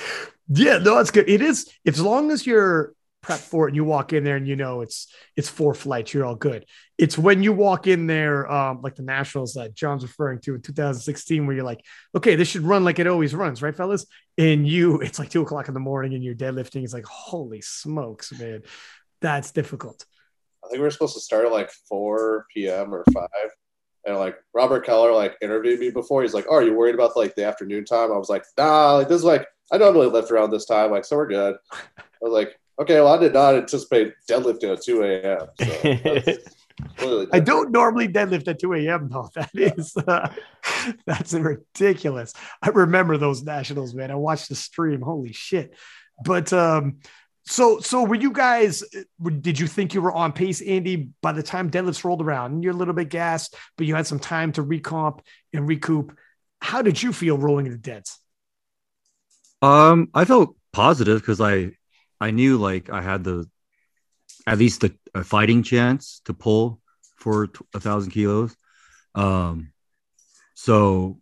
Yeah, no, that's good. It is as long as you're prepped for it and you walk in there and you know it's it's four flights, you're all good. It's when you walk in there, um, like the nationals that John's referring to in 2016, where you're like, okay, this should run like it always runs, right, fellas? And you, it's like two o'clock in the morning and you're deadlifting. It's like, holy smokes, man, that's difficult.
I think we were supposed to start at like 4 p.m. or 5. And like Robert Keller like interviewed me before. He's like, "Oh, are you worried about like the afternoon time?" I was like, "Nah, like this is like I don't lift around this time, like so we're good." I was like, "Okay, well, I did not anticipate deadlifting at 2 a.m." So that's
I don't normally deadlift at 2 a.m. though. That is uh, that's ridiculous. I remember those nationals, man. I watched the stream. Holy shit. But um, So, so were you guys? Did you think you were on pace, Andy? By the time deadlifts rolled around, and you're a little bit gassed, but you had some time to recomp and recoup. How did you feel rolling into deads?
Um, I felt positive because I, I knew like I had the, at least the a fighting chance to pull for a thousand kilos. Um, so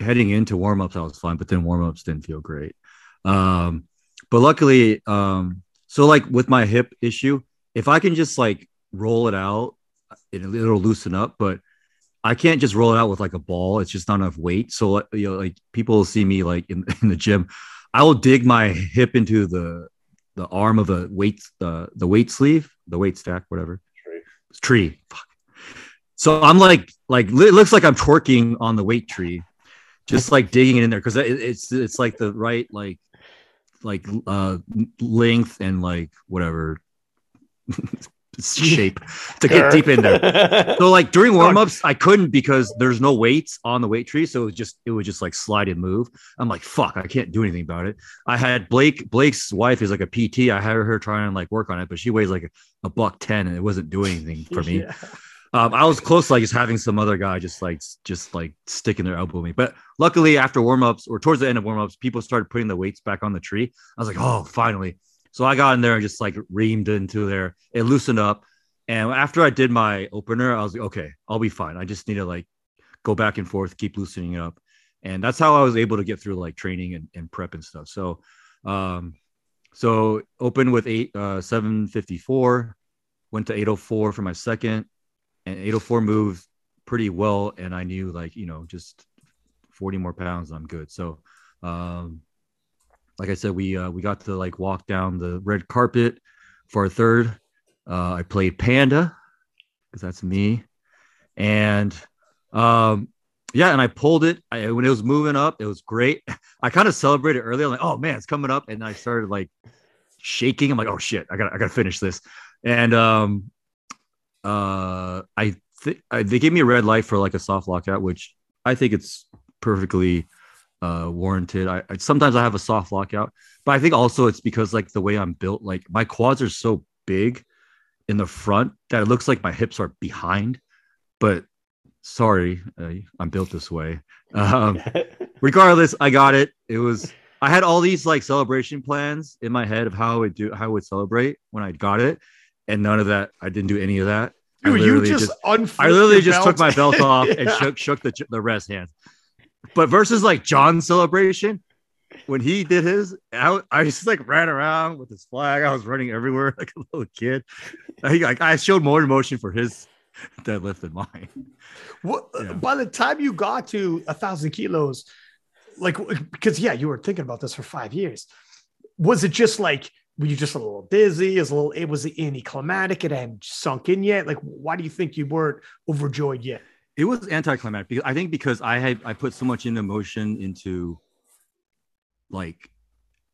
heading into warm ups, I was fine, but then warm ups didn't feel great. Um, but luckily, um, so like with my hip issue, if I can just like roll it out, it, it'll loosen up. But I can't just roll it out with like a ball. It's just not enough weight. So you know, like people will see me like in, in the gym. I will dig my hip into the the arm of a weight the the weight sleeve, the weight stack, whatever
Tree.
tree. Fuck. So I'm like like it looks like I'm twerking on the weight tree, just like digging it in there because it, it's it's like the right like like uh length and like whatever shape to get deep in there. So like during warm-ups, I couldn't because there's no weights on the weight tree. So it was just it would just like slide and move. I'm like, fuck, I can't do anything about it. I had Blake, Blake's wife is like a PT. I had her trying to like work on it, but she weighs like a, a buck 10 and it wasn't doing anything for me.
Yeah.
Um, I was close to like just having some other guy just like just like sticking their elbow me. But luckily after warm-ups or towards the end of warm-ups, people started putting the weights back on the tree. I was like, oh, finally. So I got in there and just like reamed into there. It loosened up. And after I did my opener, I was like, okay, I'll be fine. I just need to like go back and forth, keep loosening it up. And that's how I was able to get through like training and, and prep and stuff. So um so open with eight uh 754, went to 804 for my second, and 804 moved pretty well. And I knew like, you know, just 40 more pounds, I'm good. So um like I said, we uh, we got to like walk down the red carpet for our third. Uh, I played Panda because that's me, and um, yeah, and I pulled it. I, when it was moving up, it was great. I kind of celebrated early. I'm like, oh man, it's coming up, and I started like shaking. I'm like, oh shit, I got I got to finish this. And um, uh, I think they gave me a red light for like a soft lockout, which I think it's perfectly uh warranted. I, I sometimes I have a soft lockout, but I think also it's because like the way I'm built, like my quads are so big in the front that it looks like my hips are behind. But sorry, uh, I'm built this way. Um, regardless, I got it. It was I had all these like celebration plans in my head of how I would do how I would celebrate when I got it, and none of that. I didn't do any of that. I
Dude, you
literally
just, unflipped
I literally just took my belt off and shook shook the the rest hands. But versus like John's celebration, when he did his, I, I just like ran around with his flag. I was running everywhere like a little kid. I, like I showed more emotion for his deadlift than mine.
What, uh,
Yeah.
By the time you got to a thousand kilos, like because yeah, you were thinking about this for five years. Was it just like were you just a little dizzy? Is a little it was anticlimactic? It hadn't sunk in yet. Like, why do you think you weren't overjoyed yet?
It was anticlimactic because I think because I had I put so much emotion into like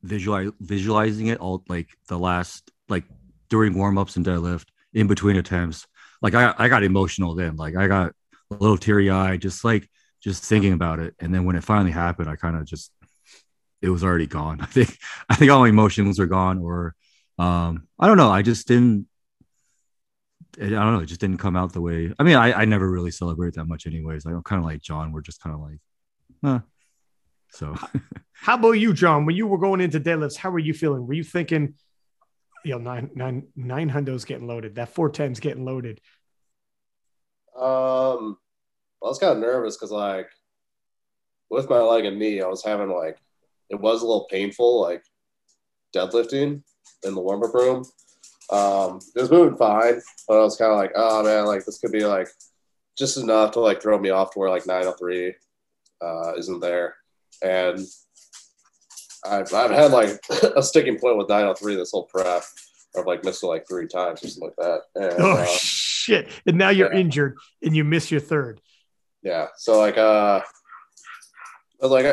visualize visualizing it all like the last like during warm-ups and deadlift in between attempts. Like I I got emotional then. Like I got a little teary eyed just like just thinking about it. And then when it finally happened, I kind of just it was already gone. I think I think all my emotions are gone or um I don't know. I just didn't I don't know. It just didn't come out the way. I mean, I, I never really celebrate that much, anyways. I'm kind of like John. We're just kind of like, huh. So
How about you, John? When you were going into deadlifts, how were you feeling? Were you thinking, you know, nine nine nine hundos getting loaded, that four tens getting loaded?
Um, I was kind of nervous because like with my leg and knee, I was having like it was a little painful, like deadlifting in the warm up room. Um, it was moving fine, but I was kind of like, oh man, like this could be like just enough to like throw me off to where like 903 uh, isn't there, and I've I've had like a sticking point with 903 this whole prep. I've like missed it like three times or something like that. And,
Oh
uh,
shit! And now you're
yeah.
injured and you miss your third.
yeah so like uh i was like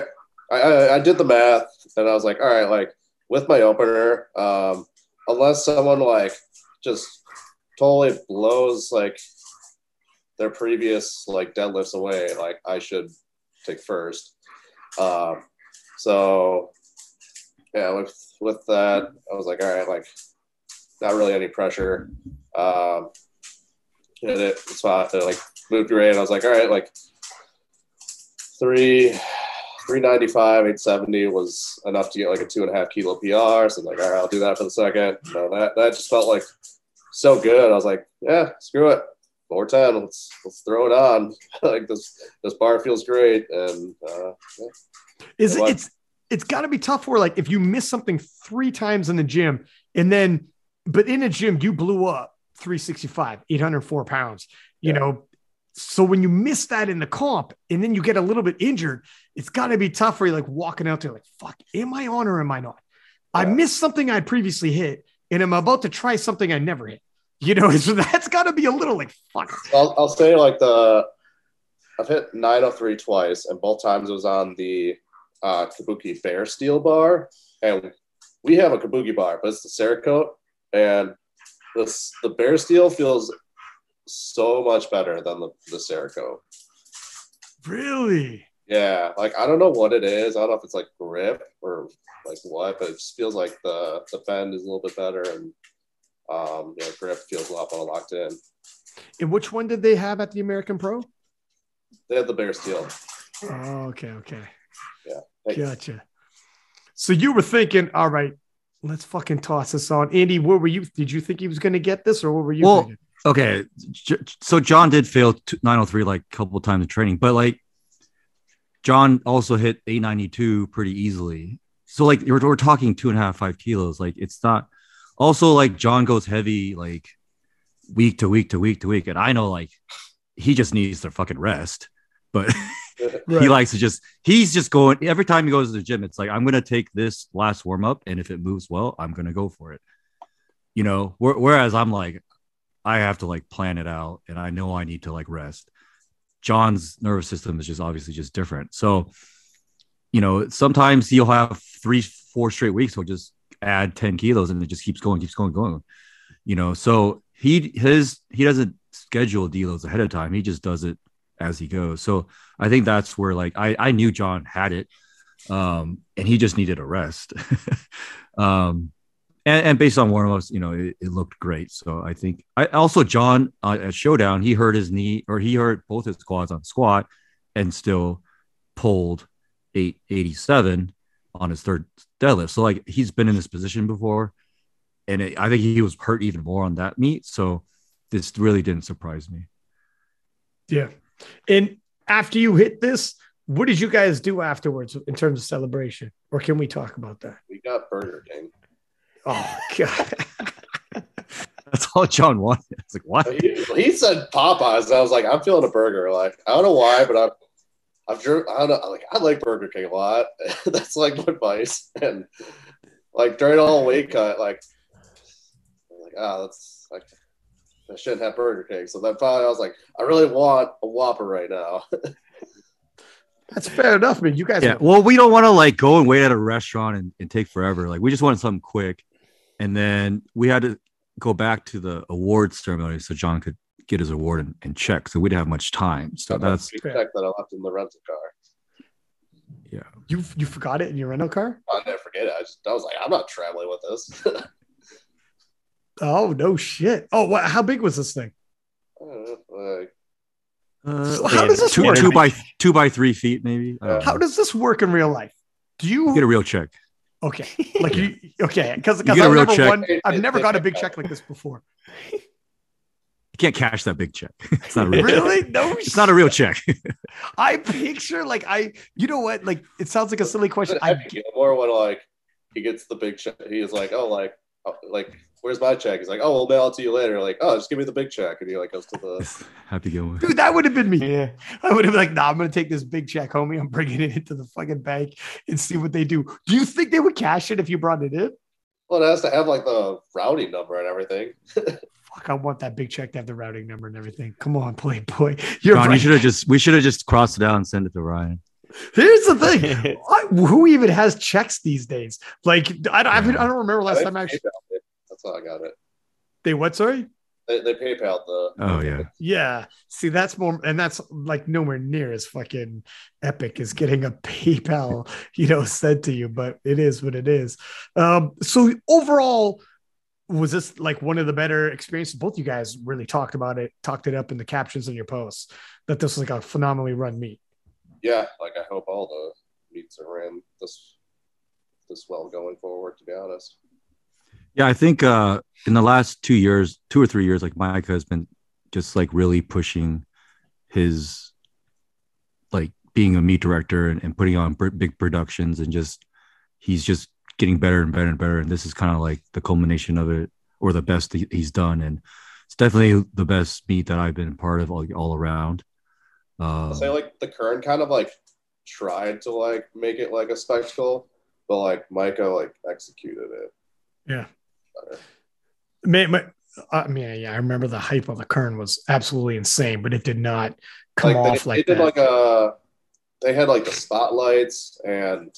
I, I i did the math and i was like all right like with my opener um unless someone like just totally blows like their previous like deadlifts away like i should take first um so yeah, with with that, I was like, all right, like not really any pressure. Um, hit it spot, like moved great. I was like, all right, like three. 395, 870 was enough to get like a two and a half kilo PR. So I'm like, all right, I'll do that for the second. No, that that just felt like so good. I was like, yeah, screw it. 410, let's let's throw it on. like this this bar feels great. And uh, yeah.
Is it, it's, it's got to be tough where like if you miss something three times in the gym and then but in a gym you blew up 365 804 pounds you
Yeah.
know so when you miss that in the comp and then you get a little bit injured it's got to be tough for you like walking out there like fuck am i on or am i not i
Yeah.
missed something i'd previously hit and i'm about to try something i never hit you know so that's got to be a little like fuck
I'll, I'll say like the I've hit 903 twice, and both times it was on the uh, Kabuki Bare Steel bar. And we have a Kabuki bar, but it's the Cerakote, and this the Bare Steel feels so much better than the the Cerakote.
really
Yeah, like I don't know what it is. I don't know if it's like grip or like what, but it just feels like the the bend is a little bit better, and um, yeah, grip feels a lot more locked in.
and which one did they have at the american pro
They had the Bare Steel.
Oh, okay, okay.
Yeah. Hey.
Gotcha. So you were thinking, all right, let's fucking toss this on. Andy, what were you? Did you think he was going to get this, or what were you
Well,
thinking?
Okay so john did fail 903 like a couple times in training but like john also hit 892 pretty easily. So like we're, we're talking two and a half five kilos like it's not also like john goes heavy like week to week to week to week and i know like he just needs to fucking rest but he likes to just he's just going every time he goes to the gym it's like i'm gonna take this last warm up and if it moves well i'm gonna go for it. You know wh- whereas i'm like i have to like plan it out and i know i need to like rest. John's nervous system is just obviously just different. So you know sometimes he'll have three four straight weeks he'll just add 10 kilos and it just keeps going keeps going going. You know so he his he doesn't schedule deloads ahead of time. He just does it as he goes. So i think that's where like i i knew john had it um and he just needed a rest. Um and, and based on warm-ups you know it, it looked great so i think i also john uh, at showdown he hurt his knee or he hurt both his quads on squat and still pulled 887 on his third deadlift so like he's been in this position before and it, i think he was hurt even more on that meet so this really didn't surprise me
Yeah. And after you hit this, what did you guys do afterwards in terms of celebration? Or can we talk about that?
We got Burger King.
Oh God.
that's all john wanted it's like what
He, he said Popeyes, and I was like, I'm feeling a burger. Like I don't know why, but I'm, I'm drew, I don't know, like I like Burger King a lot. That's like my vice, and like during all the whole weight cut, like I'm like ah, that's like I shouldn't have Burger King. So then finally, I was like, I really want a Whopper right now.
That's fair enough, man. You guys
Yeah.
were-
Well, we don't want to like go and wait at a restaurant and, and take forever. Like we just want something quick. And then we had to go back to the awards ceremony so John could get his award and, and check. So we didn't have much time. So that's
Big check that I left in the rental car.
yeah.
you you forgot it in your rental car?
I'll never forget it. I just I was like, I'm not traveling with this.
Oh no shit. Oh what how big was this thing?
Know, like,
Uh,
So how does this
two,
work?
two by two by three feet, maybe. I don't
How does this work in real life? Do you
get a real check?
Okay? Like you okay? Because
You
I've never
check.
won, I've never got a big check like this before.
You can't cash that big check. it's not a real.
Really? No,
It's not a real check.
I picture like I, you know what? Like it sounds like a silly question.
I
I
Gilmore when like he gets the big check. He is like, oh, like, oh, like, where's my check? He's like, oh, we'll mail it to you later. Like, oh, just give me the big check, and he like goes to the.
Happy Gilmore.
dude, that would have been me.
Yeah.
I would have been like, nah, I'm gonna take this big check, homie. I'm bringing it into the fucking bank and see what they do. Do you think they would cash it if you brought it in?
Well, it has to have like the routing number and everything.
Fuck, I want that big check to have the routing number and everything. Come on, Playboy. You're
John, you should have just we should have just crossed it out and sent it to Ryan.
Here's the thing. I, who even has checks these days? Like, I don't, I don't remember last
I
time I
think
actually.
PayPal. That's how I got it.
They what? Sorry.
They, they PayPal the.
Oh yeah.
Yeah. See, that's more, and that's like nowhere near as fucking epic as getting a PayPal, you know, sent to you, but it is what it is. Um, so overall, was this like one of the better experiences? Both you guys really talked about it, talked it up in the captions in your posts that this was like a phenomenally run meet.
Yeah, like I hope all the meets are ran this this well going forward. To be honest.
Yeah, I think uh, in the last two years, two or three years, like Micah has been just like really pushing his like being a meet director and, and putting on big productions and just he's just getting better and better and better. And this is kind of like the culmination of it or the best he's done. And it's definitely the best meet that I've been part of all, all around.
Uh, say like the current kind of like tried to like make it like a spectacle, but like Micah like executed it.
Yeah. Man, I mean, yeah, I remember the hype on the Kern was absolutely insane, but it did not come like off
they,
like
they
did
that. like a they had like the spotlights and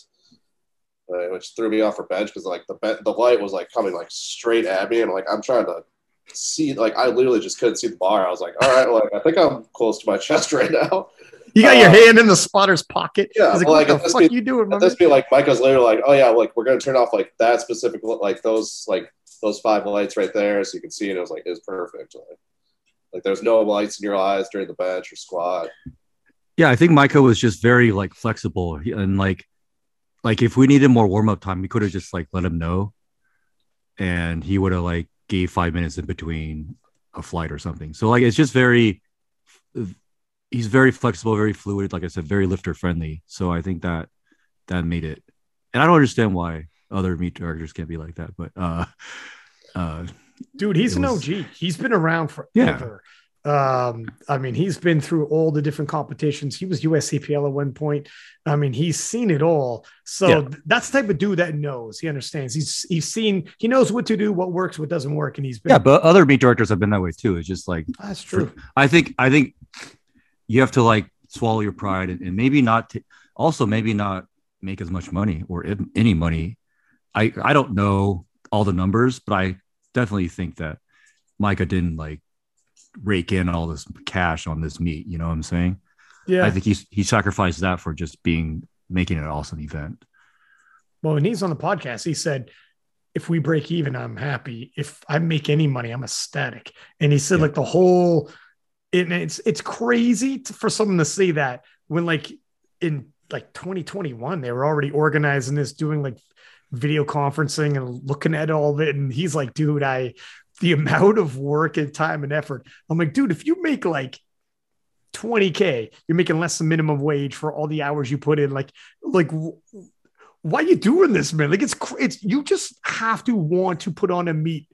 uh, which threw me off for bench because like the the light was like coming like straight at me and like I'm trying to see like I literally just couldn't see the bar. I was like, all right, like I think I'm close to my chest right now.
You got uh, your hand in the spotter's pocket.
Yeah,
like,
well, like,
what the fuck be, you doing?
This be like Micah's literally like, oh yeah, like we're gonna turn off like that specific like those like those five lights right there so you can see and it was like it's perfect. Like, like there's no lights in your eyes during the bench or squat.
Yeah, I think Micah was just very like flexible and like like if we needed more warm up time, we could have just like let him know, and he would have like gave five minutes in between a flight or something. So like it's just very, he's very flexible, very fluid. Like I said, very lifter friendly. So I think that that made it. And I don't understand why other meet directors can't be like that, but uh, uh,
dude, he's an was, OG. He's been around forever. Yeah. Um, I mean, he's been through all the different competitions. He was USCPL at one point. I mean, he's seen it all. So yeah. that's the type of dude that knows. He understands. He's he's seen. He knows what to do, what works, what doesn't work, and he's been.
Yeah, but other meet directors have been that way too. It's just like
that's true. For,
I think I think you have to like swallow your pride and, and maybe not. T- also, maybe not make as much money or any money. I I don't know all the numbers, but I definitely think that Micah didn't like rake in all this cash on this meet. You know what I'm saying?
Yeah.
I think he's he sacrificed that for just being making an awesome event.
Well, when he's on the podcast, he said, if we break even, I'm happy. If I make any money, I'm ecstatic. And he said, yeah. like the whole, and it's it's crazy to, for someone to say that when like in like 2021 they were already organizing this, doing like video conferencing and looking at all of it. And he's like, dude, I the amount of work and time and effort. I'm like, dude, if you make like 20k, you're making less than minimum wage for all the hours you put in. Like, like why are you doing this, man? Like it's it's you just have to want to put on a meet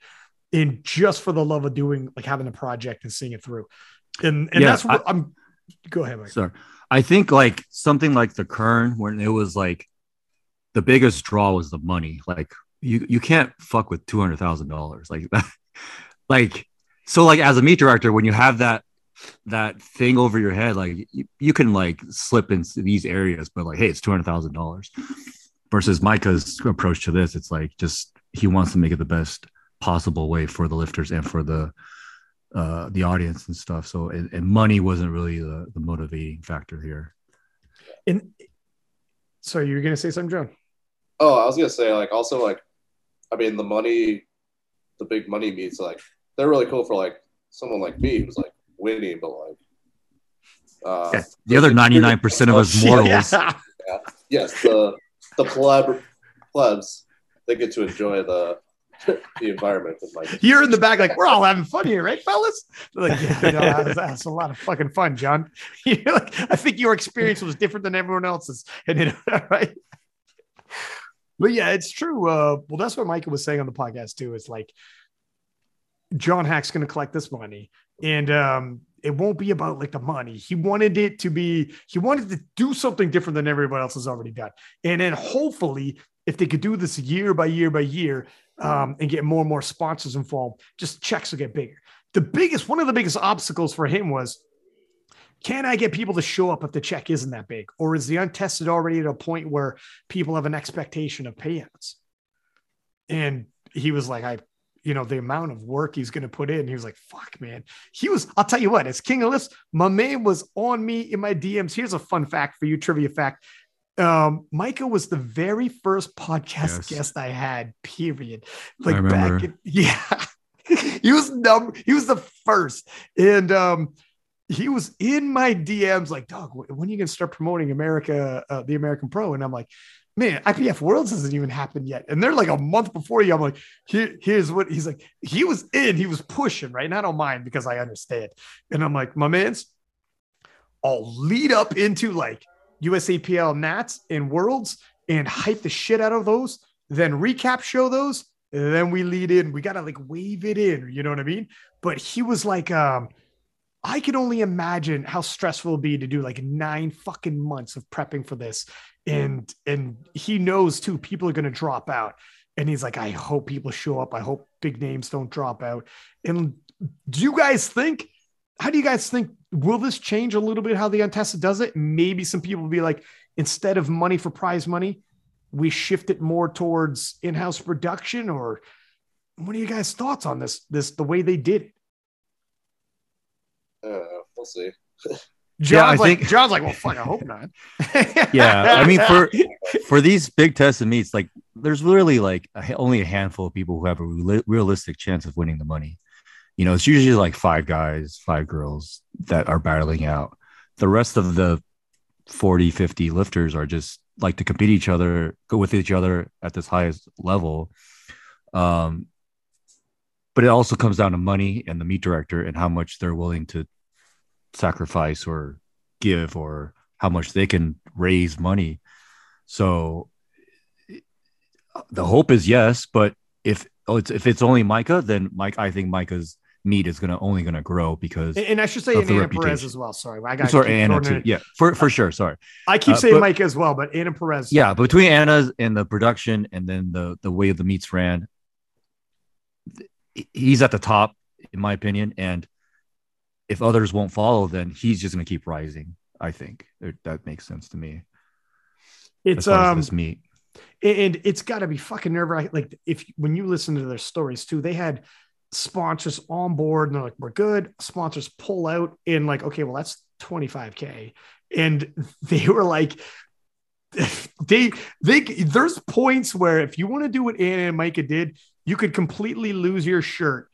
in just for the love of doing like having a project and seeing it through. And and yeah, that's what I, am go ahead, Mike.
Sorry. I think like something like the Kern when it was like the biggest draw was the money. Like you you can't fuck with two hundred thousand dollars. Like that like so like as a meet director when you have that that thing over your head like you, you can like slip into these areas but like hey it's $200000 versus micah's approach to this it's like just he wants to make it the best possible way for the lifters and for the uh the audience and stuff. So and, and money wasn't really the, the motivating factor here.
And sorry you were gonna say something john
oh i was gonna say like also like i mean the money the big money meets like they're really cool for like someone like me who's like winning, but like
uh, yeah, the other ninety nine percent of us mortals.
Yeah. yeah. Yes, the the pleb plebs they get to enjoy the the environment with my
You're in the back, like we're all having fun here, right, fellas? like, yeah, you know, that's, that's, a lot of fucking fun, John. like, I think your experience was different than everyone else's, and you know, right? But yeah, it's true. Uh, well, that's what Michael was saying on the podcast too. It's like John Haack's going to collect this money, and um, it won't be about like the money. He wanted it to be. He wanted to do something different than everybody else has already done, and then hopefully, if they could do this year by year by year, um, and get more and more sponsors involved, just checks will get bigger. The biggest, one of the biggest obstacles for him was can I get people to show up if the check isn't that big? Or is the untested already at a point where people have an expectation of payouts? And he was like, I you know, the amount of work he's going to put in. He was like, fuck, man. He was, I'll tell you what, as King of Lifts, my man was on me in my DMs. Here's a fun fact for you, trivia fact. Um, Micah was the very first podcast
Yes.
guest I had, period. Like back, in, yeah. he was number, he was the first. And um, he was in my DMs like, dog, when are you going to start promoting America, uh, the American Pro? And I'm like, man, IPF Worlds hasn't even happened yet. And they're like a month before you. I'm like, Here, here's what he's like. He was in, he was pushing, right? And I don't mind because I understand. And I'm like, my man's, I'll lead up into like USAPL Nats and Worlds and hype the shit out of those, then recap show those. Then we lead in. We gotta like wave it in, you know what I mean? But he was like, um, I can only imagine how stressful it'll be to do like nine fucking months of prepping for this. And and he knows too, people are gonna drop out. And he's like, I hope people show up. I hope big names don't drop out. And do you guys think? How do you guys think? Will this change a little bit how the untested does it? Maybe some people will be like, instead of money for prize money, we shift it more towards in-house production. Or what are you guys' thoughts on this? This the way they did it.
Uh, we'll see.
John's
Yeah, I
like,
think-
John's like, well, fuck, I hope not.
Yeah, I mean, for for these big tests and meets, like there's literally like a, only a handful of people who have a reali- realistic chance of winning the money. You know, it's usually like five guys, five girls that are battling out. The rest of the 40, 50 lifters are just like to compete each other, go with each other at this highest level. Um, but it also comes down to money and the meet director and how much they're willing to sacrifice or give or how much they can raise money. So the hope is yes, but if oh, it's, if it's only Micah, then Mike, I think Micah's meet is gonna only gonna grow because
And, and I should say
Of
in
the
Anna Perez as well. Sorry, I got
sorry Anna too. Yeah, for for sure. Sorry.
I keep
Uh,
saying
but-
Mike as well, but Anna Perez.
Yeah, between Anna's and the production and then the the way the meets ran, he's at the top in my opinion. And if others won't follow, then he's just gonna keep rising. I think That- makes sense to me.
it's
as far as
um,
this
and it's got to be fucking nerve wracking. Like if when you listen to their stories too, they had sponsors on board and they're like, "We're good." Sponsors pull out and like, okay, well that's twenty five k, and they were like, they they there's points where if you want to do what Anna and Micah did, you could completely lose your shirt.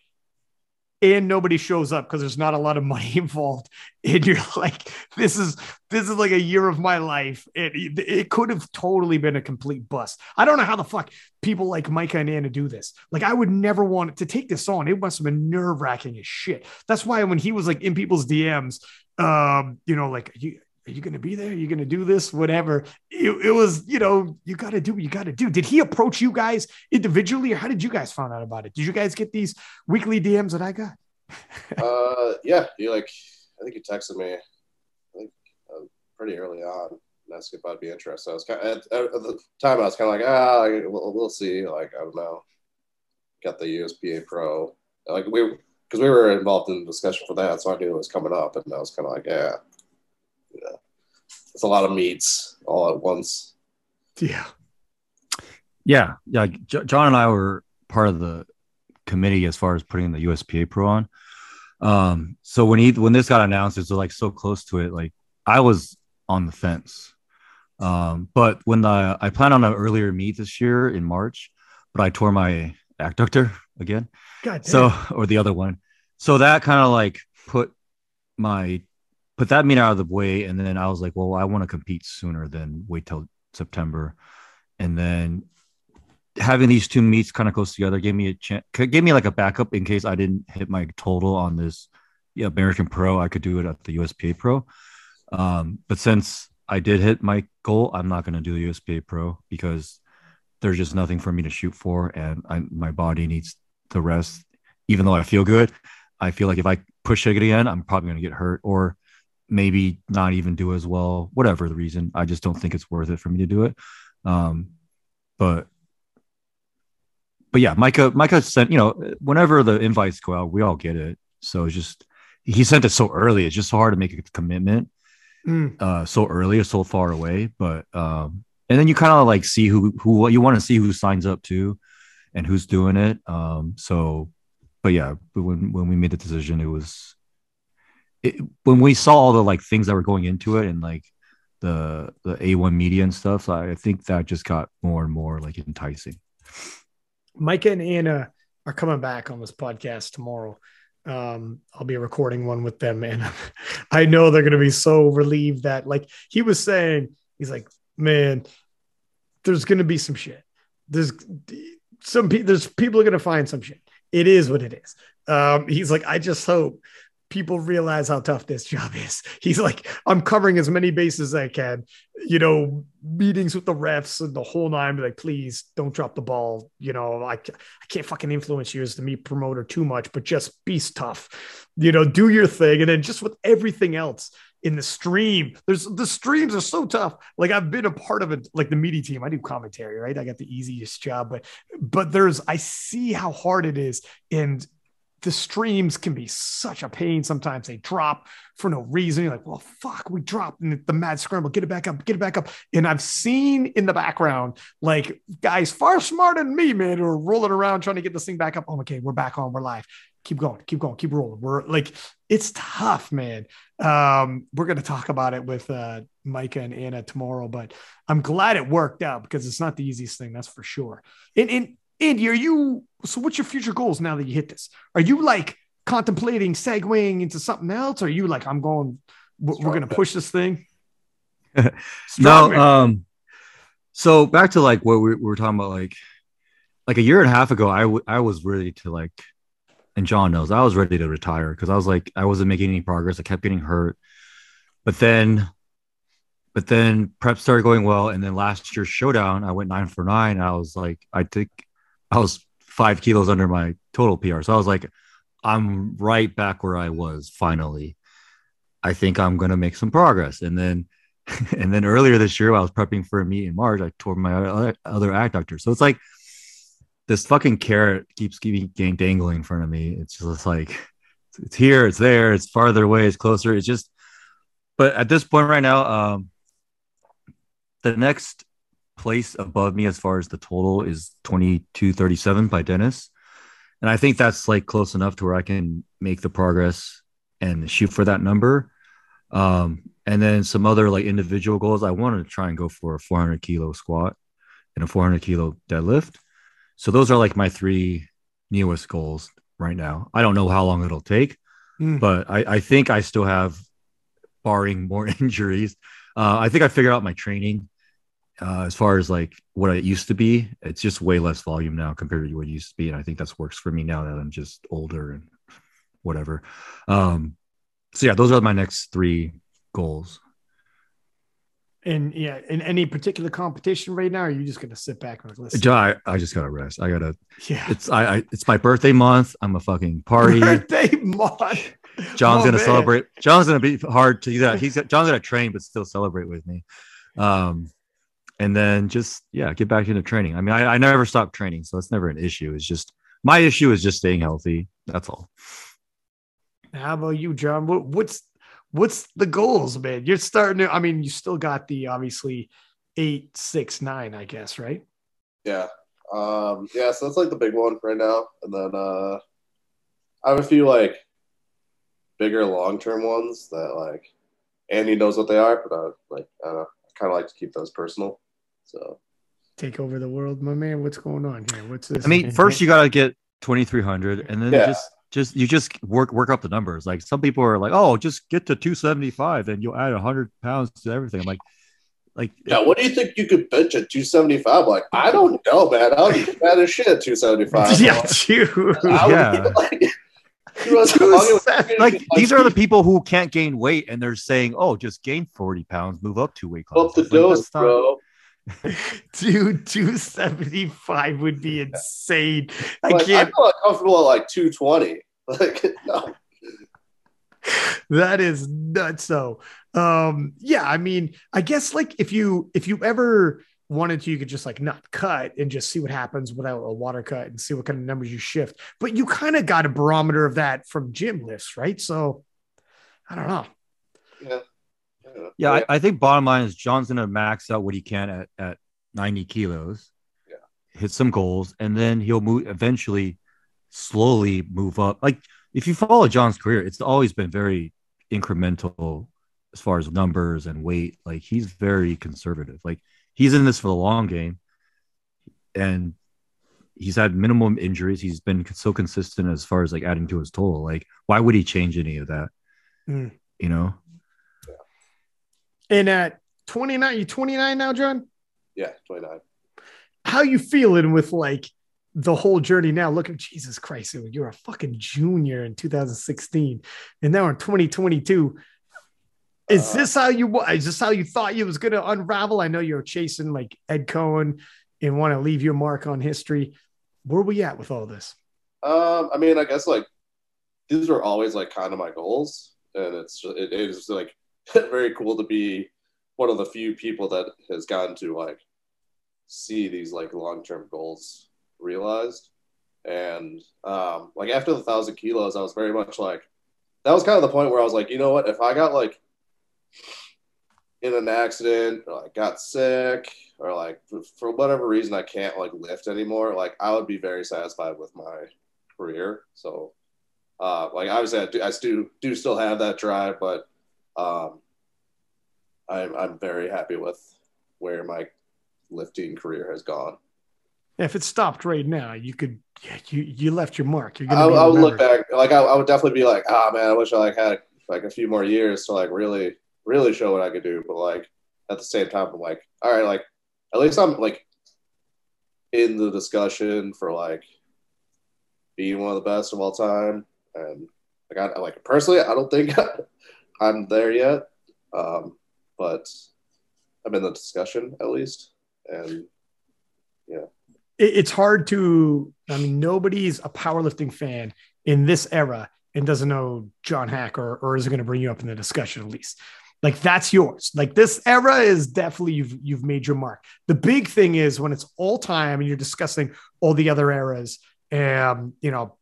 And nobody shows up because there's not a lot of money involved, and you're like, "This is this is like a year of my life. It, it could have totally been a complete bust. I don't know how the fuck people like Micah and Anna do this. Like, I would never want to take this on. It must have been nerve wracking as shit. That's why when he was like in people's DMs, um, you know, like, you, are you going to be there? Are you going to do this? Whatever. It, it was, you know, you got to do what you got to do. Did he approach you guys individually or how did you guys find out about it? Did you guys get these weekly DMs that I got?
Uh, yeah, you like, I think he texted me, I think uh, pretty early on, and asked if I'd be interested. I was kind of, at, at the time, I was kind of like, ah, we'll, we'll see. Like, I don't know. Got the USPA Pro. Like, we, because we were involved in the discussion for that, so I knew it was coming up, and I was kind of like, yeah, you it's a lot of meets all at once.
Yeah.
Yeah, yeah. J- John and I were part of the committee as far as putting the USPA Pro on. Um, so when he when this got announced, it's like so close to it. Like I was on the fence. Um, but when the I planned on an earlier meet this year in March, but I tore my adductor again.
God damn.
So or the other one. So that kind of like put my put that meet out of the way. And then I was like, well, I want to compete sooner than wait till September. And then having these two meets kind of close together gave me a chance gave me like a backup in case I didn't hit my total on this yeah, American Pro. I could do it at the USPA Pro. Um, but since I did hit my goal, I'm not gonna do the USPA Pro because there's just nothing for me to shoot for, and I, my body needs the rest. Even though I feel good, I feel like if I push it again, I'm probably gonna get hurt or maybe not even do as well. Whatever the reason, I just don't think it's worth it for me to do it. Um, but but yeah, Micah Micah sent you know whenever the invites go out, we all get it. So it's just he sent it so early. It's just so hard to make a commitment
Mm.
uh so early or so far away but um and then you kind of like see who who you want to see who signs up to and who's doing it. Um, so, but yeah, when when we made the decision, it was it, when we saw all the like things that were going into it and like the the A1 media and stuff. I think that just got more and more like enticing.
Micah and Anna are coming back on this podcast tomorrow. Um, I'll be recording one with them, and I know they're going to be so relieved that, like he was saying, he's like, man, there's going to be some shit. There's some people. There's people are going to find some shit. It is what it is. Um, he's like, I just hope people realize how tough this job is. He's like, I'm covering as many bases as I can, you know, meetings with the refs and the whole nine. Like, please don't drop the ball. You know, I, I can't fucking influence you as the meet promoter too much, but just be tough, you know, do your thing. And then just with everything else in the stream, there's the streams are so tough. Like I've been a part of it, like the media team. I do commentary, right? I got the easiest job, but, but there's, I see how hard it is. And the streams can be such a pain. Sometimes they drop for no reason. You're like, well, fuck, we dropped and the mad scramble, get it back up, get it back up. And I've seen in the background, like guys far smarter than me, man, who are rolling around trying to get this thing back up. Oh, okay, we're back on, we're live. Keep going, keep going, keep rolling. We're like, it's tough, man. Um, we're gonna talk about it with uh Micah and Anna tomorrow, but I'm glad it worked out because it's not the easiest thing, that's for sure. And and Andy, are you so what's your future goals now that you hit this? Are you like contemplating segueing into something else? Or are you like, I'm going, we're, we're gonna push this thing?
no, um, so back to like what we, we, were talking about, like like a year and a half ago, I, w- I was ready to like, and John knows I was ready to retire because I was like, I wasn't making any progress. I kept getting hurt, but then but then prep started going well and then last year's showdown i went nine for nine i was like i think I was five kilos under my total PR. So I was like, I'm right back where I was finally. I think I'm gonna make some progress. And then and then earlier this year, I was prepping for a meet in March. I tore my other, other adductor. So it's like this fucking carrot keeps getting dangling in front of me. It's just like it's here, it's there, it's farther away, it's closer. It's just, but at this point right now, um, the next place above me as far as the total is 2237 by Dennis. And I think that's like close enough to where I can make the progress and shoot for that number. Um, and then some other like individual goals. I want to try and go for a 400 kilo squat and a 400 kilo deadlift. So those are like my three newest goals right now. I don't know how long it'll take, mm. but I, I think I still have, barring more injuries, uh, I think I figured out my training uh, as far as like what it used to be, it's just way less volume now compared to what it used to be, and I think that's works for me now that I'm just older and whatever. Um, so yeah, those are my next three goals.
And yeah, in any particular competition right now, are you just gonna sit back and listen?
I, I just gotta rest. I gotta. Yeah. It's I, I it's my birthday month. I'm a fucking party.
Birthday month.
John's oh, gonna man. celebrate. John's gonna be hard to. He's gonna, he's John's gonna train, but still celebrate with me. Um, and then just yeah get back into training. I mean I, I never stopped training so that's never an issue. It's just my issue is just staying healthy. That's all.
How about you john? What, what's what's the goals man? You're starting to i mean you still got the obviously eight six nine i guess right?
Yeah. Um yeah so that's like the big one right now. And then uh i have a few like bigger long-term ones that like andy knows what they are but i like i don't know. I kind of like to keep those personal so
take over the world, my man. What's going on here? What's this?
I mean, first you got to get 2300 and then yeah. just just you just work work up the numbers. Like some people are like, "Oh, just get to 275 and you'll add 100 pounds to everything." I'm like like
yeah, what do you think you could bench at 275? Like, I don't know, man. I'll be fat as shit at 275.
Yeah, too. Yeah.
Like, like these are the people who can't gain weight and they're saying, "Oh, just gain 40 pounds, move up two weight classes."
Up the like, dose, bro.
Dude, 275 would be insane. I like, can't.
I feel like comfortable at like 220. Like, no.
That is nuts. So, um, yeah, I mean, I guess like if you if you ever wanted to, you could just like not cut and just see what happens without a water cut and see what kind of numbers you shift. But you kind of got a barometer of that from gym lifts, right? So, I don't know.
Yeah.
Yeah, I, I, think bottom line is John's gonna max out what he can at, at 90 kilos.
Yeah.
hit some goals, and then he'll move eventually, slowly move up. Like if you follow John's career, it's always been very incremental as far as numbers and weight. Like he's very conservative. Like he's in this for the long game, and he's had minimum injuries. He's been so consistent as far as like adding to his total. Like why would he change any of that?
Mm.
You know.
And at 29, you 29 now, John?
Yeah, 29.
How you feeling with like the whole journey now? Look at Jesus Christ, you're a fucking junior in 2016, and now in 2022. Is
Uh,
this how you is this how you thought you was gonna unravel? I know you're chasing like Ed Coan and want to leave your mark on history. Where we at with all this?
Um, I mean, I guess like these were always like kind of my goals, and it's it, it is like very cool to be one of the few people that has gotten to like see these like long term goals realized. And um, like after the thousand kilos, I was very much like that was kind of the point where I was like, you know what, if I got like in an accident or like got sick or like for, whatever reason I can't like lift anymore, like I would be very satisfied with my career. So, uh, like obviously I do, I do, do still have that drive, but um, I'm, I'm very happy with where my lifting career has gone.
If it stopped right now, you could yeah, you you left your mark. You're
I,
gonna be
I would look back, like I, I would definitely be like, ah, man, I wish I like had like a few more years to like really, really show what I could do. But like at the same time, I'm like, all right, like at least I'm like in the discussion for like being one of the best of all time. And like, I like personally, I don't think I'm there yet, um, but I'm in the discussion at least. And
it- it's hard to i mean nobody's a powerlifting fan in this era and doesn't know john haack or, or is going to bring you up in the discussion at least. Like that's yours. Like this era is definitely you've you've made your mark. The big thing is when it's all time and you're discussing all the other eras and you know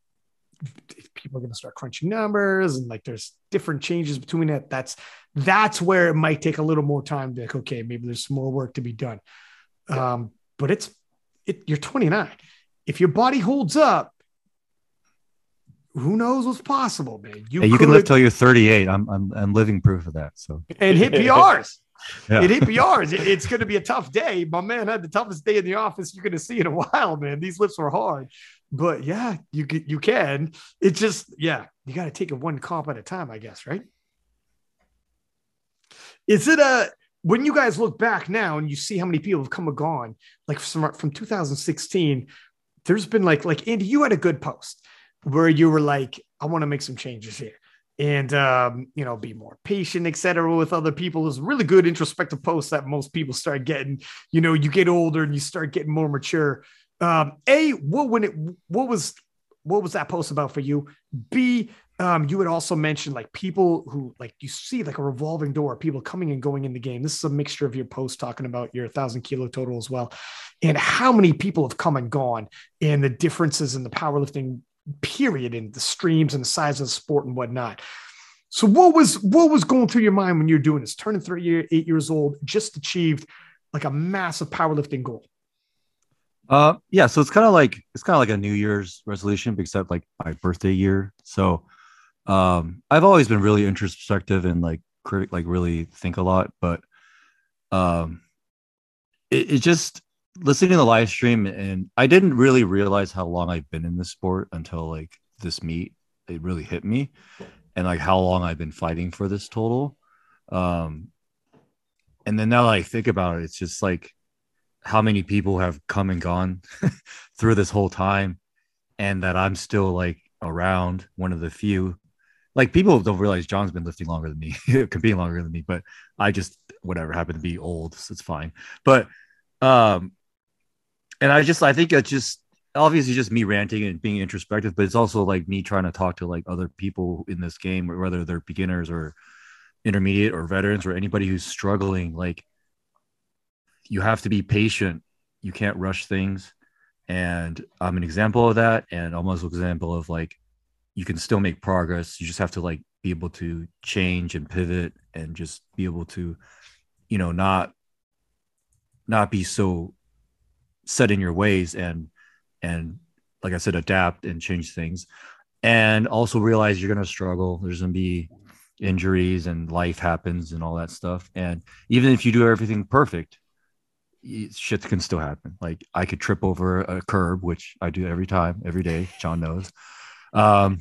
people are going to start crunching numbers and like there's different changes between it that's that's where it might take a little more time to like okay maybe there's some more work to be done um but it's it, you're 29. If your body holds up, who knows what's possible, man?
You, you can live till you're 38. I'm, I'm I'm living proof of that. So
and hit PRs.
Yeah.
It hit PRs. It- it's going to be a tough day. My man had the toughest day in the office you're going to see in a while, man. These lifts were hard, but yeah, you can, you can. It just yeah, you got to take it one comp at a time, I guess, right? Is it a when you guys look back now and you see how many people have come and gone, like from, from 2016, there's been like, like Andy, you had a good post where you were like, I want to make some changes here and, um, you know, be more patient, et cetera, with other people. It's really good introspective posts that most people start getting, you know, you get older and you start getting more mature. Um, a, what, when it, what was, what was that post about for you? B, um, you had also mentioned like people who like you see like a revolving door, people coming and going in the game. This is a mixture of your post talking about your thousand kilo total as well, and how many people have come and gone, and the differences in the powerlifting period and the streams and the size of the sport and whatnot. So what was what was going through your mind when you're doing this? Turning three year, eight years old, just achieved like a massive powerlifting goal.
Uh, yeah. So it's kind of like it's kind of like a New Year's resolution, except like my birthday year. So, um, I've always been really introspective and like critic, like really think a lot. But, um, it, it just listening to the live stream, and I didn't really realize how long I've been in this sport until like this meet. It really hit me, and like how long I've been fighting for this total. Um, and then now that I think about it, it's just like how many people have come and gone through this whole time and that I'm still like around one of the few. Like people don't realize John's been lifting longer than me competing longer than me but I just whatever happened to be old so it's fine. But um and I just I think it's just obviously just me ranting and being introspective but it's also like me trying to talk to like other people in this game whether they're beginners or intermediate or veterans or anybody who's struggling like you have to be patient you can't rush things and i'm an example of that and almost an example of like you can still make progress you just have to like be able to change and pivot and just be able to you know not not be so set in your ways and and like I said, adapt and change things, and also realize you're gonna struggle. There's gonna be injuries and life happens and all that stuff. And even if you do everything perfect, shit can still happen. Like I could trip over a curb, which I do every time, every day. John knows. Um,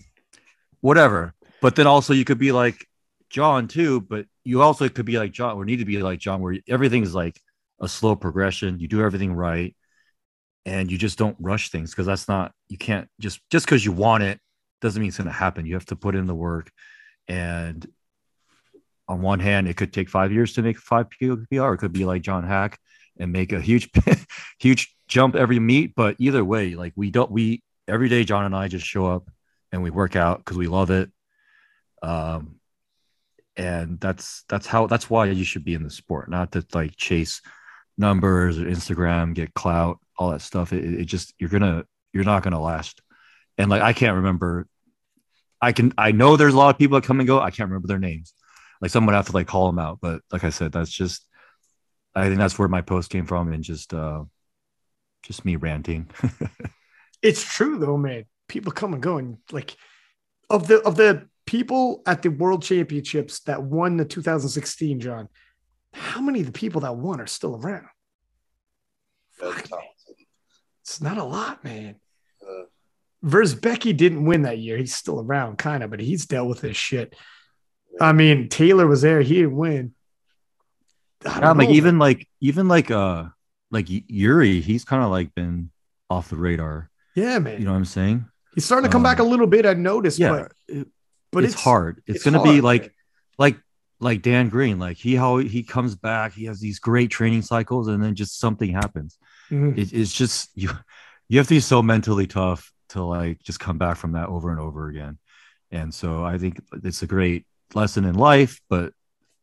whatever. But then also you could be like John too, but you also could be like John or need to be like John, where everything is like a slow progression. You do everything right and you just don't rush things because that's not you can't just just because you want it doesn't mean it's going to happen. You have to put in the work and on one hand, it could take five years to make five POPR. It could be like John Haack and make a huge, huge jump every meet. But either way, like we don't, we every day, John and I just show up and we work out because we love it. Um, and that's that's how that's why you should be in the sport, not to like chase numbers or Instagram, get clout, all that stuff. It, it just you're gonna you're not gonna last. And like I can't remember I can I know there's a lot of people that come and go. I can't remember their names. Like someone have to like call them out. But like I said, that's just I think that's where my post came from and just uh just me ranting.
it's true though, man. People come and go and like of the of the people at the world championships that won the 2016, John, how many of the people that won are still around? Fuck, it's not a lot, man. Wierzbicki didn't win that year. He's still around, kind of, but he's dealt with this shit. I mean, Taylor was there. He didn't win.
Yeah, like even like even like uh like Yuri, he's kind of like been off the radar.
Yeah, man.
You know what I'm saying?
He's starting to come um, back a little bit. I noticed. Yeah, but,
but it's, it's, hard. It's, it's gonna hard, be like man. like like Dan Green. Like he how he comes back. He has these great training cycles, and then just something happens. Mm-hmm. It, it's just you. You have to be so mentally tough to like just come back from that over and over again. And so I think it's a great lesson in life, but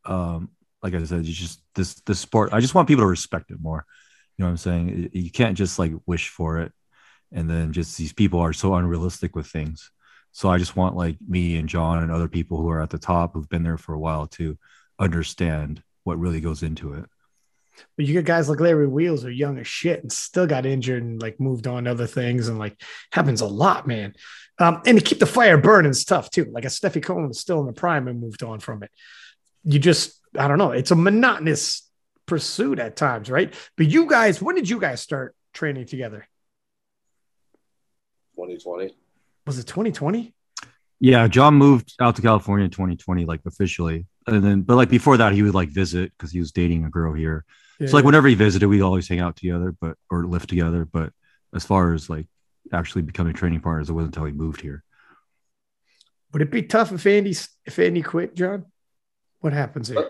um, like I said, you just this this sport. I just want people to respect it more. You know what I'm saying? You can't just like wish for it, and then just these people are so unrealistic with things. So I just want like me and John and other people who are at the top who've been there for a while to understand what really goes into it.
But you get guys like Larry Wheels are young as shit and still got injured and like moved on to other things and like happens a lot, man. Um, and to keep the fire burning is tough too. Like a Stefi Cohen is still in the prime and moved on from it. You just, I don't know, it's a monotonous pursuit at times, right? But you guys, when did you guys start training together?
2020.
Was it 2020?
Yeah, John moved out to California in 2020, like officially. And then, but like before that, he would like visit because he was dating a girl here. Yeah, so like whenever he visited, we'd always hang out together, but or live together. But as far as like actually becoming training partners, it wasn't until he moved here.
Would it be tough if Andy if Andy quit, John? What happens here?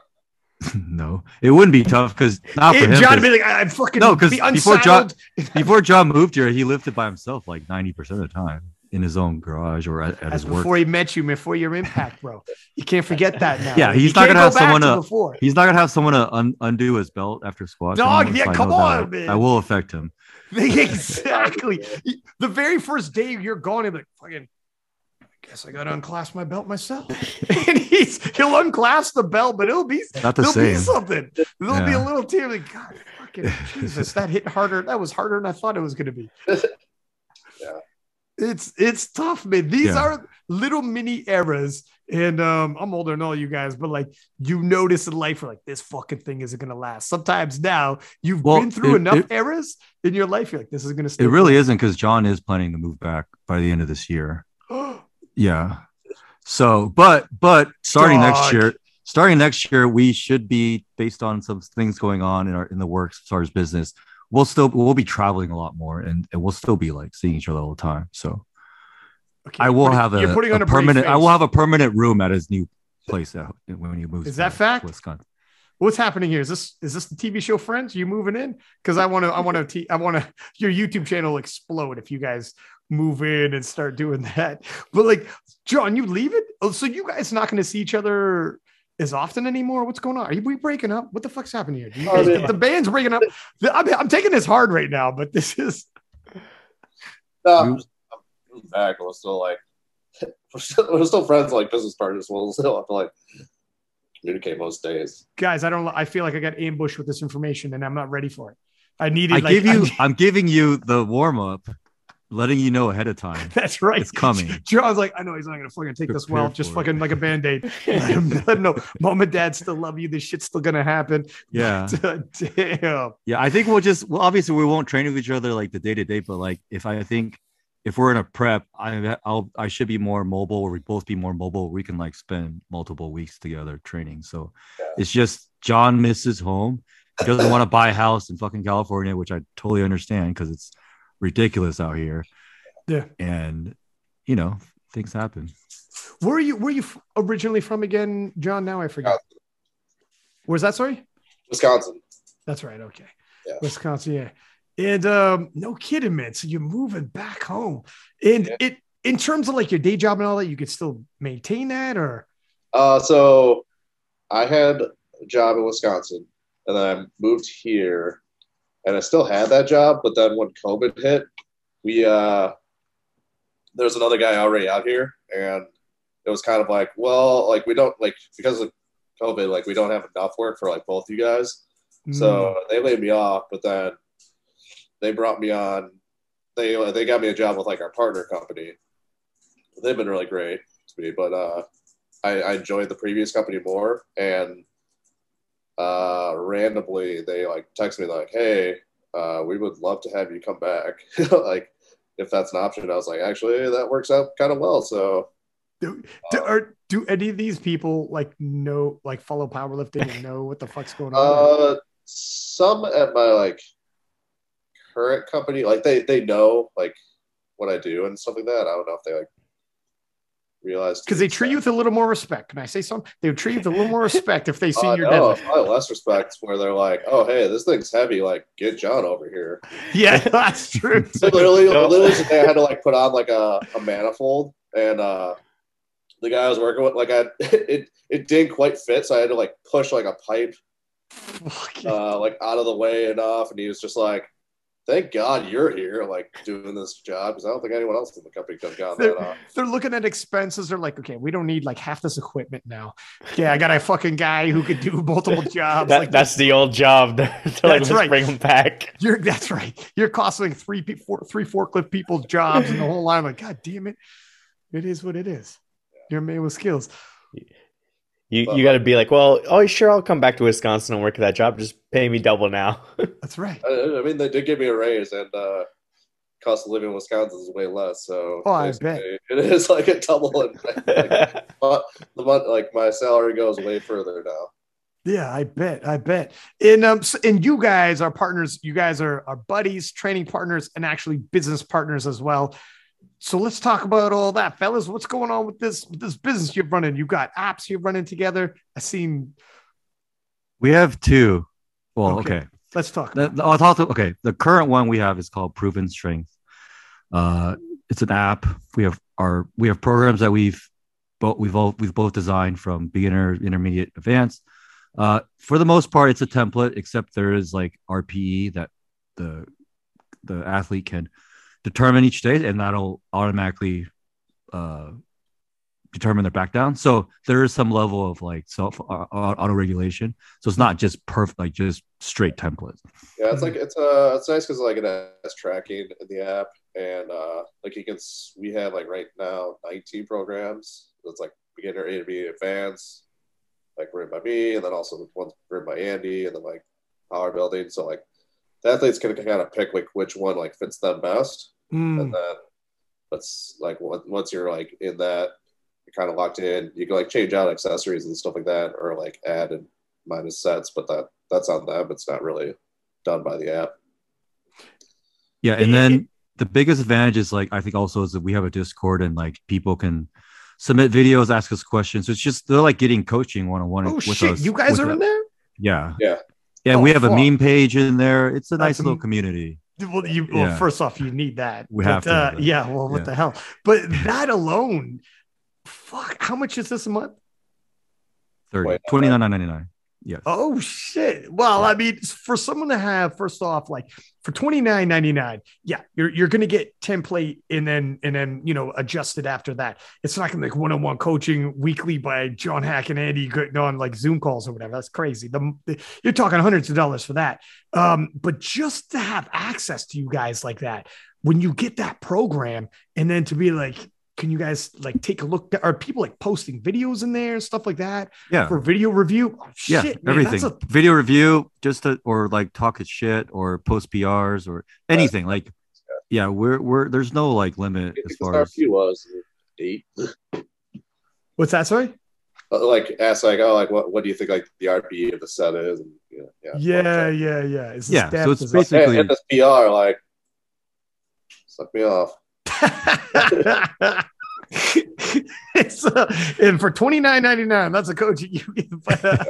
no, it wouldn't be tough because not for him.
John be like, I'm fucking
no, because be before John before John moved here, he lived it by himself like ninety percent of the time in his own garage or at, at his
before
work.
Before he met you, before your impact, bro. You can't forget that now.
Yeah, he's not gonna have someone to. Before. He's not gonna have someone to un, undo his belt after squat.
Dog, yeah, come on, man.
I will affect him.
exactly. the very first day you're gone, he'll be like, "Fucking, guess I gotta unclasp my belt myself." and he's he'll unclasp the belt, but it'll be
not the
there'll
same.
Be something. There'll yeah. be a little tear. Like, God, fucking Jesus, that hit harder. That was harder than I thought it was gonna be.
yeah
it's it's tough, man. These yeah. are little mini eras, and um, I'm older than all you guys, but like you notice in life, like this fucking thing isn't gonna last. Sometimes now you've well, been through it, enough it, eras in your life, you're like, this is gonna.
Stay it really isn't because John is planning to move back by the end of this year. yeah. So, but but starting Dog. next year, starting next year, we should be based on some things going on in our in the works as far as business we'll still we'll be traveling a lot more and, and we'll still be like seeing each other all the time. So okay, I will have a, you're putting on a, a permanent I will have a permanent room at his new place out when you move.
Is that fact? Wisconsin. What's happening here? Is this is this the TV show Friends? Are you moving in? Because I want to I want to I want to your YouTube channel explode if you guys move in and start doing that. But like John, you leave it. Oh, so you guys not going to see each other as often anymore? What's going on? Are we breaking up? What the fuck's happening here? Oh, guys, oh, the band's breaking up. I'm, I'm, taking this hard right now, but this is.
No, I'm, just, I'm back. We're still like, we're still, we're still friends, like business partners. We'll still have to like communicate most days.
Guys, I don't. I feel like I got ambushed with this information, and I'm not ready for it. I needed.
I
like,
give you.
need-
I'm giving you the warm up, letting you know ahead of time.
that's right.
It's coming.
John's like, I know he's not gonna fucking take this well. Just
for it.
fucking like a band aid. let him let him know. Mom and dad still love you. This shit's still gonna happen.
Yeah,
Damn.
yeah. I think we'll just. Well, obviously, we won't train with each other like the day to day, but like if I think if we're in a prep, I I'll I should be more mobile, or we both be more mobile. We can like spend multiple weeks together training. So it's just John misses home. He doesn't want to buy a house in fucking California, which I totally understand because it's ridiculous out here.
Yeah.
And you know, things happen.
Where are you? Where are you originally from again, John? Now I forget. Where's that? Sorry.
Wisconsin.
That's right. Okay.
Yeah.
Wisconsin. Yeah. And um, no kidding, man. So you're moving back home, and
Yeah.
it in terms of like your day job and all that, you could still maintain that, or
Uh, so I had a job in Wisconsin, and then I moved here, and I still had that job. But then when COVID hit, we uh, there's another guy already out here, and it was kind of like, well, like we don't like because of COVID, like we don't have enough work for like both you guys.
Mm.
So they laid me off, but then they brought me on. They they got me a job with like our partner company. They've been really great to me, but uh, I, I enjoyed the previous company more. And uh, randomly, they like text me like, "Hey, uh, we would love to have you come back." like, if that's an option, I was like, "Actually, that works out kind of well." So
do, do, are, do any of these people like know, like follow powerlifting and know what the fuck's going on?
Uh, some at my like current company, like they they know like what I do and stuff like that. I don't know if they like realize
Because they treat you with a little more respect. Can I say something? They would treat you with a little more respect if they see
Uh,
your
no,
deadlift.
probably less respect where they're like, "Oh, hey, this thing's heavy. Like, get John over here."
Yeah, that's true.
So literally,
No.
literally today I had to like put on like a, a manifold, and uh, the guy I was working with, like, I it it didn't quite fit, so I had to like push like a pipe uh, like out of the way enough, and he was just like, "Thank God you're here, like doing this job, because I don't think anyone else in the company could have gotten that off."
They're looking at expenses. They're like, okay, we don't need like half this equipment now. Yeah, I got a fucking guy who could do multiple jobs.
That,
like
that's the old job. They're like,
That's
let's
right.
bring them back.
You're that's right. You're costing three pe- three forklift people's jobs and the whole line. Like, God damn it. It is what it is. You're a man with skills.
You
But-
you got to be like, well, oh sure, I'll come back to Wisconsin and work at that job. Just pay me double now.
That's right.
I, I mean, they did give me a raise, and uh, cost of living in Wisconsin is way less. So
Oh, I
basically, it is like a double. In, like, but the month, like my salary goes way further now.
Yeah, I bet. I bet. And um, s- and you guys are partners. You guys are are buddies, training partners, and actually business partners as well. So let's talk about all that, fellas. What's going on with this with this business you're running? You've got apps you're running together. I seen.
We have two. Well,
Okay.
okay.
Let's talk.
The- I'll talk to, okay. The current one we have is called Proven Strength. Uh, it's an app. We have our we have programs that we've both we've all we've both designed from beginner, intermediate, advanced. Uh, for the most part, it's a template, except there is like RPE that the the athlete can determine each day, and that'll automatically uh, determine their back down. So there is some level of like self uh, auto regulation. So it's not just perfect, like just straight templates.
Yeah, it's like it's uh it's nice because like it has tracking in the app, and uh like you can we have like right now 19 programs. It's like beginner, intermediate, advanced, like written by me, and then also the ones written by Andy, and then like power building. So like the athletes gonna kind of pick like which one like fits them best,
Mm,
and then that's like once you're like in that, you're kind of locked in. You can like change out accessories and stuff like that, or like add and minus sets, but that that's on them. It's not really done by the app.
Yeah, and then the biggest advantage is like I think also is that we have a Discord and like people can submit videos, ask us questions. So it's just they're like getting coaching one on one.
oh
with
shit!
us,
You guys are
the-
in there.
Yeah,
Yeah.
Yeah.
Oh,
we have
fuck.
a meme page in there. It's a
That's
nice little community.
Well, you well,
Yeah.
first off, you need that.
We
But,
have to
Uh,
have
yeah. Well, what
Yeah.
the hell? But that alone, fuck. How much is this a month?
30,
Wait,
29.99. Yes.
Oh shit. Well, I mean, for someone to have first off, like for twenty nine ninety nine, yeah, you're you're gonna get template and then and then you know adjusted after that. It's not gonna be like one on one coaching weekly by John Haack and Andy getting on like Zoom calls or whatever. That's crazy. The, the- you're talking hundreds of dollars for that. Um, but just to have access to you guys like that, when you get that program, and then to be like, can you guys like take a look? Are people like posting videos in there and stuff like that?
Yeah.
for video review. Oh,
yeah.
shit, man,
everything.
a-
Video review, just to, or like talk his shit or post PRs or anything. Like, yeah, we're we're there's no like limit as far as
RP was eight.
what's that? Sorry.
Uh, Like ask like oh like what what do you think like the RP of the set is and yeah yeah
Yeah, yeah, yeah.
Yeah, so it's
Like,
basically-
hey, hit this PR like suck me off.
it's uh, and for twenty nine ninety nine, that's a coach you get. But, uh,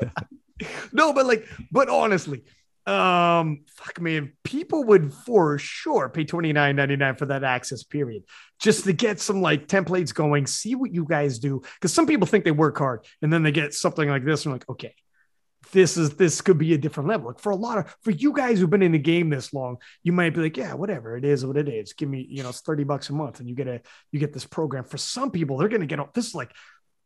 no, but like, but honestly, um, fuck man, people would for sure pay twenty nine ninety nine for that access period just to get some like templates going, see what you guys do. Because some people think they work hard and then they get something like this and like, okay, this is this could be a different level. Like for a lot of for you guys who've been in the game this long, you might be like, yeah, whatever it is, what it is. Give me, you know, it's 30 bucks a month and you get a you get this program. For some people, they're gonna get this is like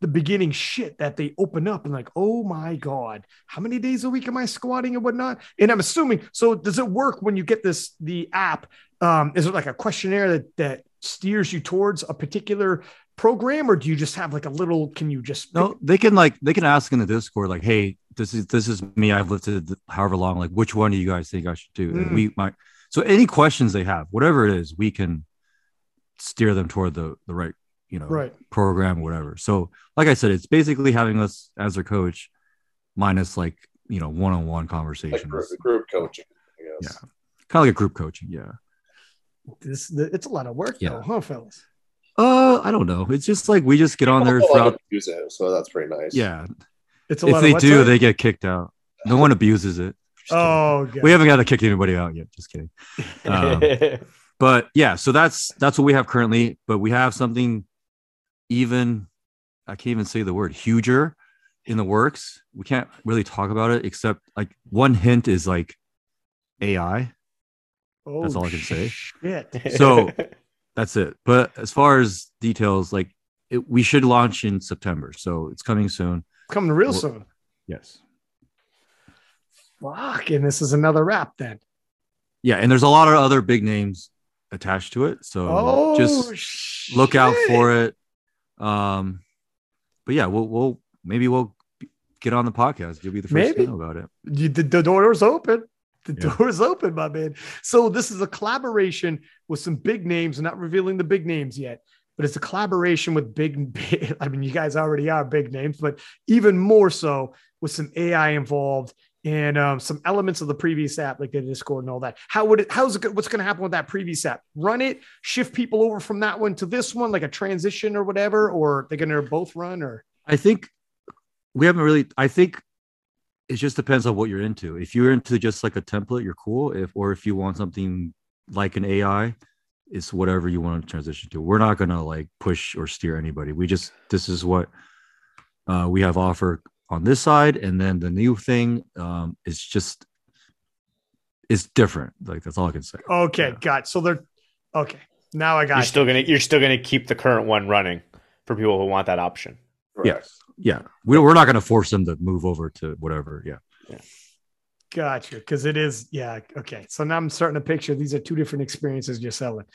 the beginning shit that they open up and like, oh my God, how many days a week am I squatting and whatnot? And I'm assuming so does it work when you get this the app? Um, is it like a questionnaire that that steers you towards a particular program, or do you just have like a little can you just
no, they can like they can ask in the Discord like, hey, this is this is me. I've lifted however long. Like, which one do you guys think I should do?
Mm.
we might. So any questions they have, whatever it is, we can steer them toward the the right you know
right?
program, whatever. So, like I said, it's basically having us as their coach, minus like you know one on one
Like
conversations,
group, group coaching. I guess.
kind of like a group coaching. Yeah.
This it's a lot of work
Yeah.
though, huh, fellas?
Uh, I don't know. It's just like we just get on there throughout.
abuse it, so that's pretty nice.
Yeah.
It's a
If
lot
they
of
do,
that?
they get kicked out. No one abuses it. Just.
Oh, God.
we haven't got to kick anybody out yet. Just kidding. Um, but yeah, so that's that's what we have currently. But we have something even I can't even say the word huger in the works. We can't really talk about it except like one hint is like AI.
oh,
that's all I can say.
Shit.
So- That's it. But as far as details, like it, we should launch in September, so it's coming soon.
Coming real
Well-
soon.
Yes.
Fuck, and this is another wrap then.
Yeah, and there's a lot of other big names attached to it, so
Oh,
just look out for it. Um, but yeah, we'll we'll maybe we'll get on the podcast. You'll be the first
Maybe.
to know about it.
You, the, the door's open. The
Yeah.
door's open, my man. So this is a collaboration with some big names. Not revealing the big names yet, but it's a collaboration with big. I mean, you guys already are big names, but even more so with some AI involved and um, some elements of the previous app, like the Discord and all that. How would it? How's it? What's going to happen with that previous app? Run it, shift people over from that one to this one, like a transition or whatever, or they're going to both run or.
I think we haven't really. I think it just depends on what you're into. If you're into just like a template, you're cool. If or if you want something like an AI, it's whatever you want to transition to. We're not gonna like push or steer anybody. We just this is what uh, we have offer on this side, and then the new thing um, is just it's different. Like that's all I can say.
Okay,
Yeah.
got. So they're okay. Now I got.
you're
you.
still gonna you're still gonna keep the current one running for people who want that option.
Correct.
Yeah, we, we're not gonna force them to move over to whatever. Yeah. yeah.
Gotcha. Because it is, yeah. Okay. So now I'm starting to picture these are two different experiences you're selling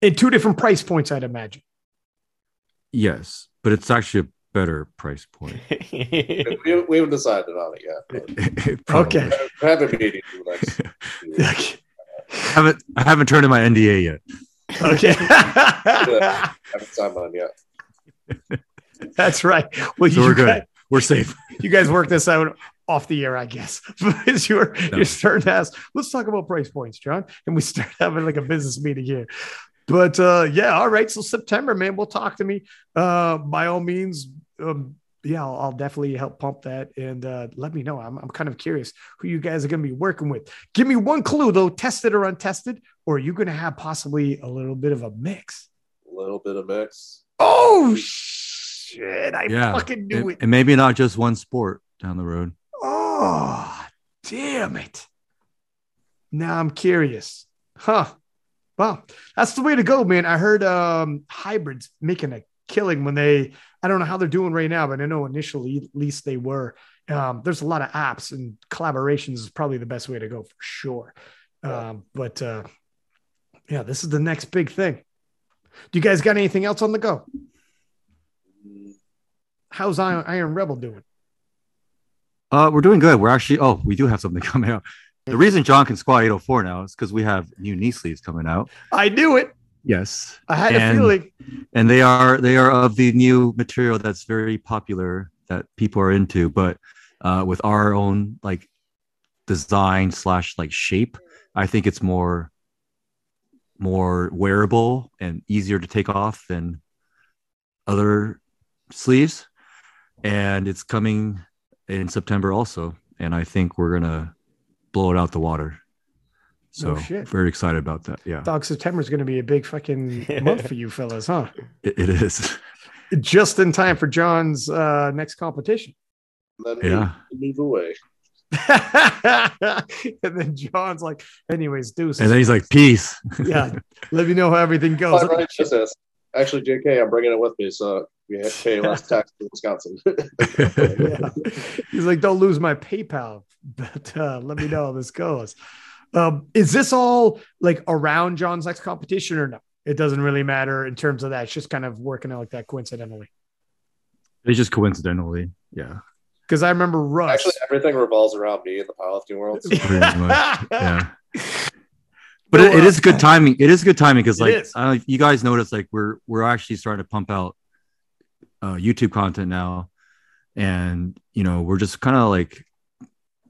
in two different price points, I'd imagine.
Yes, but it's actually a better price point.
We, we haven't decided on it yet. but
Probably.
Okay.
we have a meeting in next. few.
I haven't I haven't turned in my NDA yet.
okay.
haven't signed on yet.
That's right. Well,
So
you,
we're good.
Guys,
We're safe.
you guys work this out off the air, I guess. Because you're
No.
you're starting to ask, let's talk about price points, John. And we start having like a business meeting here. But uh yeah, all right. So September, man, we'll talk to me. Uh by all means. Um, yeah, I'll, I'll definitely help pump that and uh, let me know. I'm, I'm kind of curious who you guys are going to be working with. Give me one clue though, tested or untested, or are you going to have possibly a little bit of a mix?
A little bit of mix.
Oh shit! I
Yeah.
fucking knew
And,
it.
and maybe not just one sport down the road.
Oh damn it. Now I'm curious. Huh. Well, that's the way to go, man. I heard um hybrids making a killing when they I don't know how they're doing right now, but I know initially at least they were. Um, there's a lot of apps and collaborations is probably the best way to go for sure. Um, but uh yeah, this is the next big thing. Do you guys got anything else on the go? How's Iron, Iron Rebel doing?
Uh, we're doing good. We're actually oh, we do have something coming out. The reason John can squat 804 now is because we have new knee sleeves coming out.
I knew it.
Yes,
I had
And-
a feeling.
and they are they are of the new material that's very popular that people are into, but uh, with our own like design slash like shape, I think it's more more wearable and easier to take off than other sleeves. And it's coming in September also, and I think we're gonna blow it out the water. So
No shit.
very excited about that. Yeah,
Dog September is going to be a big fucking month for you fellas, huh?
it, it is.
Just in time for John's uh, next competition.
And then
Yeah.
move away.
and then John's like, anyways, deuces.
And then he's like, "Peace."
yeah, let me know how everything goes.
My righteousness. Actually, JK, I'm bringing it with me, so we have to pay less tax in Wisconsin.
yeah. He's like, don't lose my PayPal, but uh, let me know how this goes. Um, is this all like around John's next competition or no? It doesn't really matter in terms of that. It's just kind of working out like that coincidentally.
It's just coincidentally, yeah,
Because I remember Russ.
Actually, everything revolves around me in the powerlifting world. So
pretty much, yeah. But it, it is good timing. It is good timing because, like, you guys notice, like, we're we're actually starting to pump out uh, YouTube content now, and you know, we're just kind of like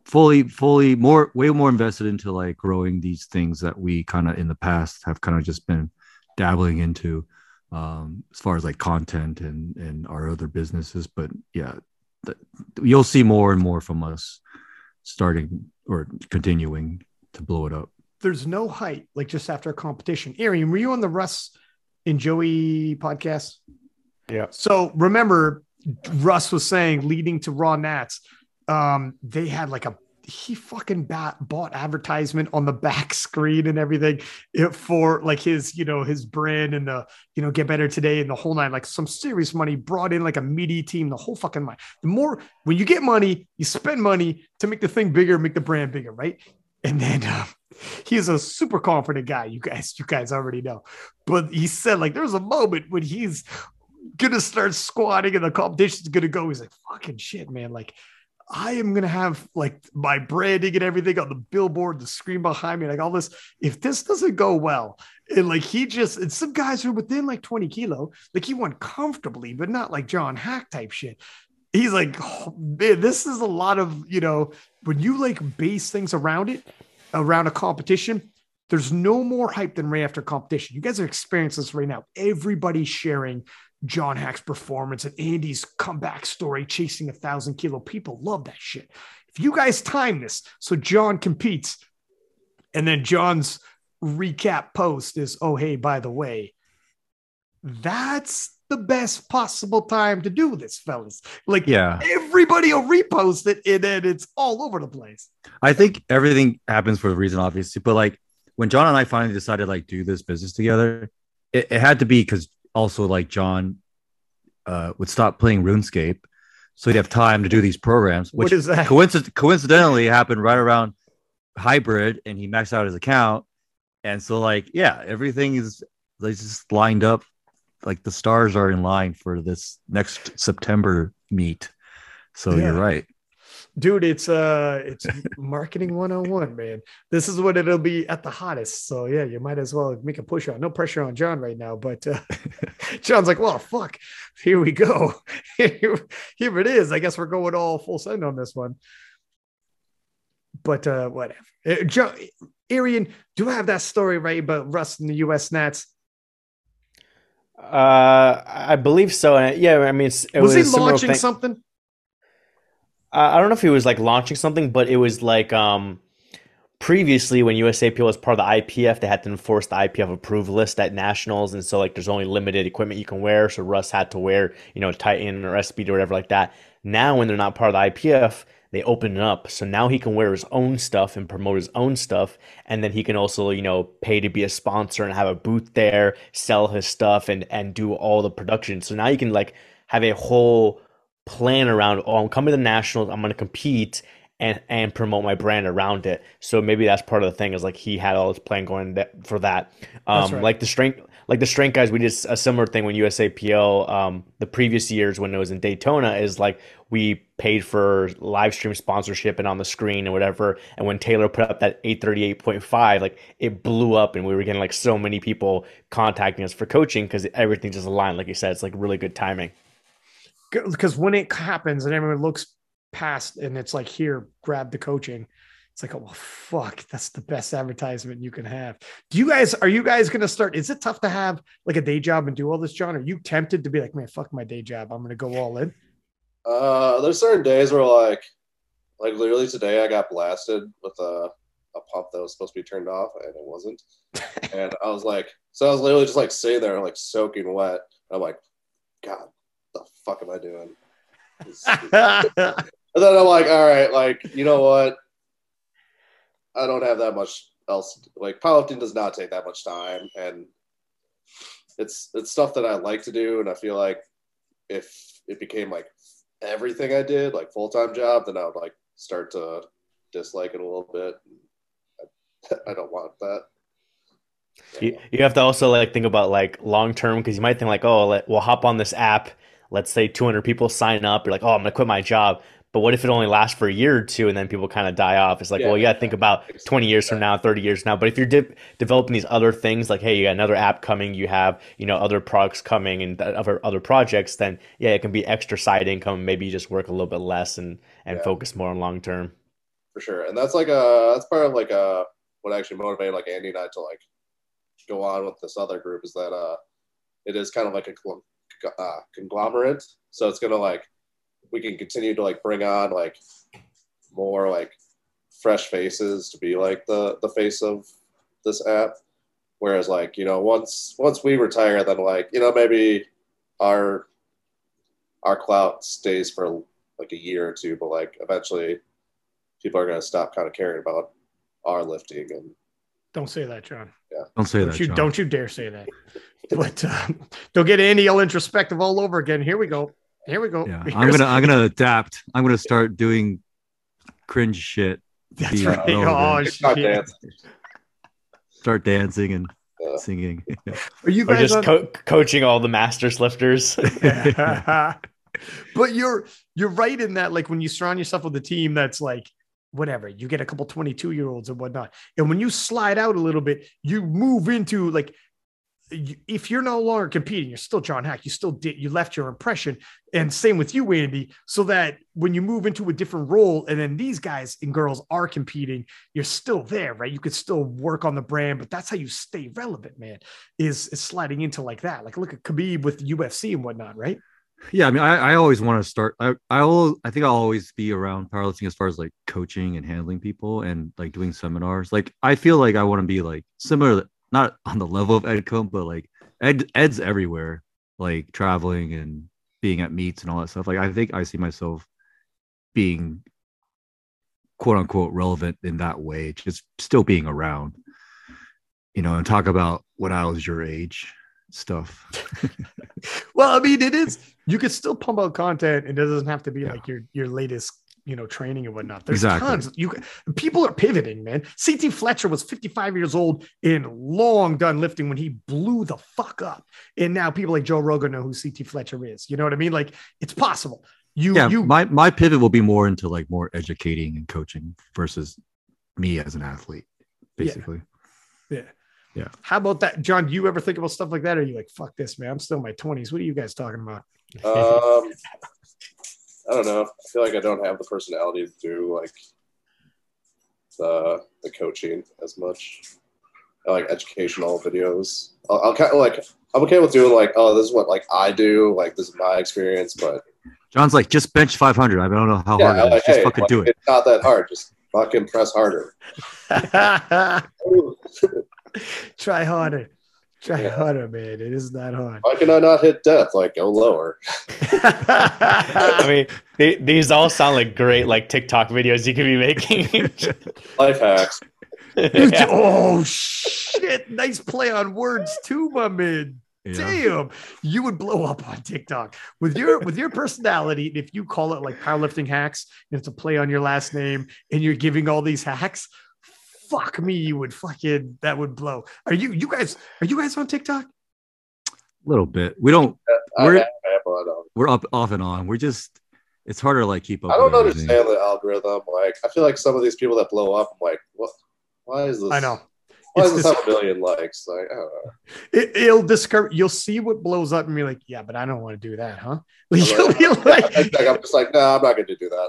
fully, fully more, way more invested into like growing these things that we kind of in the past have kind of just been dabbling into, um, as far as like content and and our other businesses. But yeah, th- you'll see more and more from us starting or continuing to blow it up.
There's no hype like just after a competition. Arian, were you on the Russ and Joey podcast?
Yeah.
So remember, Russ was saying leading to Raw Nats, um, they had like a he fucking bat, bought advertisement on the back screen and everything for like his you know his brand and the you know get better today and the whole night like some serious money brought in like a media team the whole fucking night the more when you get money you spend money to make the thing bigger make the brand bigger right and then um, he's a super confident guy you guys you guys already know but he said like there's a moment when he's gonna start squatting and the competition's gonna go. He's like, fucking shit, man. Like, I am gonna have like my branding and everything on the billboard, the screen behind me, like all this. If this doesn't go well, and like he just and some guys are within like 20 kilo, like he went comfortably, but not like John Haack type shit. He's like, oh, man, this is a lot of you know, when you like base things around it, around a competition, there's no more hype than right after competition. You guys are experiencing this right now. Everybody's sharing John Haack's performance and Andy's comeback story, chasing a thousand kilo. People love that shit. If you guys time this so John competes, and then John's recap post is, oh, hey, by the way, that's the best possible time to do this, fellas. Like,
Yeah.
everybody will repost it, and then it's all over the place.
I think everything happens for a reason, obviously. But like when John and I finally decided like do this business together, it, it had to be because also like John uh, would stop playing RuneScape, so he'd have time to do these programs. Which
what is that?
coincident- coincidentally happened right around hybrid, and he maxed out his account. And so like yeah, everything is like just lined up. Like the stars are in line for this next September meet. So
Yeah.
you're right.
dude it's uh it's marketing 101 man. This is when it'll be at the hottest. So yeah you might as well make a push on no pressure on john right now but uh, john's like well fuck here we go. Here, it is. I guess we're going all full send on this one. But uh whatever. Uh, Joe, arian do I have that story right about russ and the us nats
Uh, I believe so. And yeah, I mean, it
was,
was,
he launching
thing.
something
Uh, I don't know if he was like launching something, but it was like um previously when USAPL was part of the IPF, they had to enforce the IPF approved list at nationals, and so like there's only limited equipment you can wear. So Russ had to wear, you know, Titan or SB or whatever like that. Now when they're not part of the IPF, they open it up. So now he can wear his own stuff and promote his own stuff. And then he can also, you know, pay to be a sponsor and have a booth there, sell his stuff and, and do all the production. So now you can like have a whole plan around, oh, I'm coming to the nationals, I'm going to compete and, and promote my brand around it. So maybe that's part of the thing is like he had all his plan going for that. Um, right. like the strength, like the strength guys, we did a similar thing when USAPL, um, the previous years when it was in Daytona is like we paid for live stream sponsorship and on the screen and whatever. And when Taylor put up that 838.5, like it blew up and we were getting like so many people contacting us for coaching because everything just aligned. Like you said, it's like really good timing.
Because when it happens and everyone looks past and it's like, here, grab the coaching it's like, oh well, fuck, that's the best advertisement you can have. Do you guys are you guys gonna start? Is it tough to have like a day job and do all this, John? Are you tempted to be like, man, fuck my day job, I'm gonna go all in?
Uh, there's certain days where like, like literally today, I got blasted with a a pump that was supposed to be turned off and it wasn't, and I was like, so I was literally just like sitting there like soaking wet. I'm like, God, the fuck am I doing? and then I'm like, all right, like you know what? I don't have that much else. Like powerlifting does not take that much time, and it's it's stuff that I like to do. And I feel like if it became like everything I did, like full time job, then I would like start to dislike it a little bit. I, don't want that.
You, you have to also like think about like long term because you might think like oh let, we'll hop on this app let's say 200 people sign up you're like oh i'm gonna quit my job but what if it only lasts for a year or two and then people kind of die off? It's like, yeah, well, you got to think about 20 years from now, 30 years from now. But if you're de- developing these other things, like, hey, you got another app coming, you have, you know, other products coming and other other projects, then yeah, it can be extra side income. Maybe you just work a little bit less and and yeah. focus more on long term.
For sure, and that's like a that's part of like a what actually motivated like Andy and I to like go on with this other group is that uh it is kind of like a uh, conglomerate, so it's gonna like we can continue to like bring on like more like fresh faces to be like the the face of this app. Whereas like you know once once we retire then like you know maybe our our clout stays for like a year or two but like eventually people are going to stop kind of caring about our lifting and
don't say that john.
Yeah.
Don't say
don't
that
you
John.
don't you dare say that. But um, don't get andy all introspective all over again. Here we go here we go.
Yeah, I'm gonna I'm gonna adapt. I'm gonna start doing cringe shit.
That's right. Oh shit.
Start dancing and yeah. singing.
Are you guys
just on... co- coaching all the masters lifters?
but you're you're right in that like when you surround yourself with a team that's like whatever you get a couple 22 year olds and whatnot and when you slide out a little bit you move into like if you're no longer competing, you're still John Haack. You still did, you left your impression. And same with you, Andy, so that when you move into a different role and then these guys and girls are competing, you're still there, right? You could still work on the brand, but that's how you stay relevant, man, is, is sliding into like that. Like look at Khabib with UFC and whatnot, right?
Yeah. I mean, I, I always want to start, I, I'll, I think I'll always be around powerlifting as far as like coaching and handling people and like doing seminars. Like, I feel like I want to be like similar not on the level of Ed Coan, but like Ed Ed's everywhere, like traveling and being at meets and all that stuff. Like I think I see myself being quote unquote relevant in that way, just still being around. You know, and talk about when I was your age stuff.
well, I mean, it is you could still pump out content and it doesn't have to be yeah. like your your latest you know, training and whatnot. There's exactly. tons. You people are pivoting, man. CT Fletcher was 55 years old and long done lifting when he blew the fuck up. And now people like Joe Rogan know who CT Fletcher is. You know what I mean? Like it's possible. You
yeah,
you
my my pivot will be more into like more educating and coaching versus me as an athlete, basically.
Yeah. yeah.
Yeah.
How about that, John? Do you ever think about stuff like that? Or are you like, fuck this, man? I'm still in my 20s. What are you guys talking about?
Um, I don't know. I feel like I don't have the personality to do like the the coaching as much. I like educational videos. I'll, I'll kind of like I'm okay with doing like oh this is what like I do like this is my experience, but
John's like just bench 500. I don't know how yeah, hard it is. Like, just hey, fucking
like,
do it.
It's not that hard. Just fucking press harder.
Try harder. Try
Yeah.
harder, man. It is not hard.
Why can I not hit death? Like go lower.
I mean, they, these all sound like great like TikTok videos you could be making.
Life hacks.
Yeah.
Oh shit! Nice play on words too, my man.
Yeah.
Damn, you would blow up on TikTok with your with your personality. If you call it like powerlifting hacks, and it's a play on your last name, and you're giving all these hacks, fuck me, you would fucking that would blow. Are you you guys are you guys on TikTok?
A little bit. We don't.
I,
We're-
have, but, um,
We're up off and on. We're just. It's harder to like keep up.
I don't
with everything.
understand the algorithm. Like I feel like some of these people that blow up, I'm like, what? Why is this?
I know.
Why
It's
does this have a million likes? Like I don't know.
It, it'll discourage. You'll see what blows up, and you're like, yeah, but I don't want to do that, huh? Like,
I'm
you'll
like,
be like,
I, am just like, no, I'm not going to do that.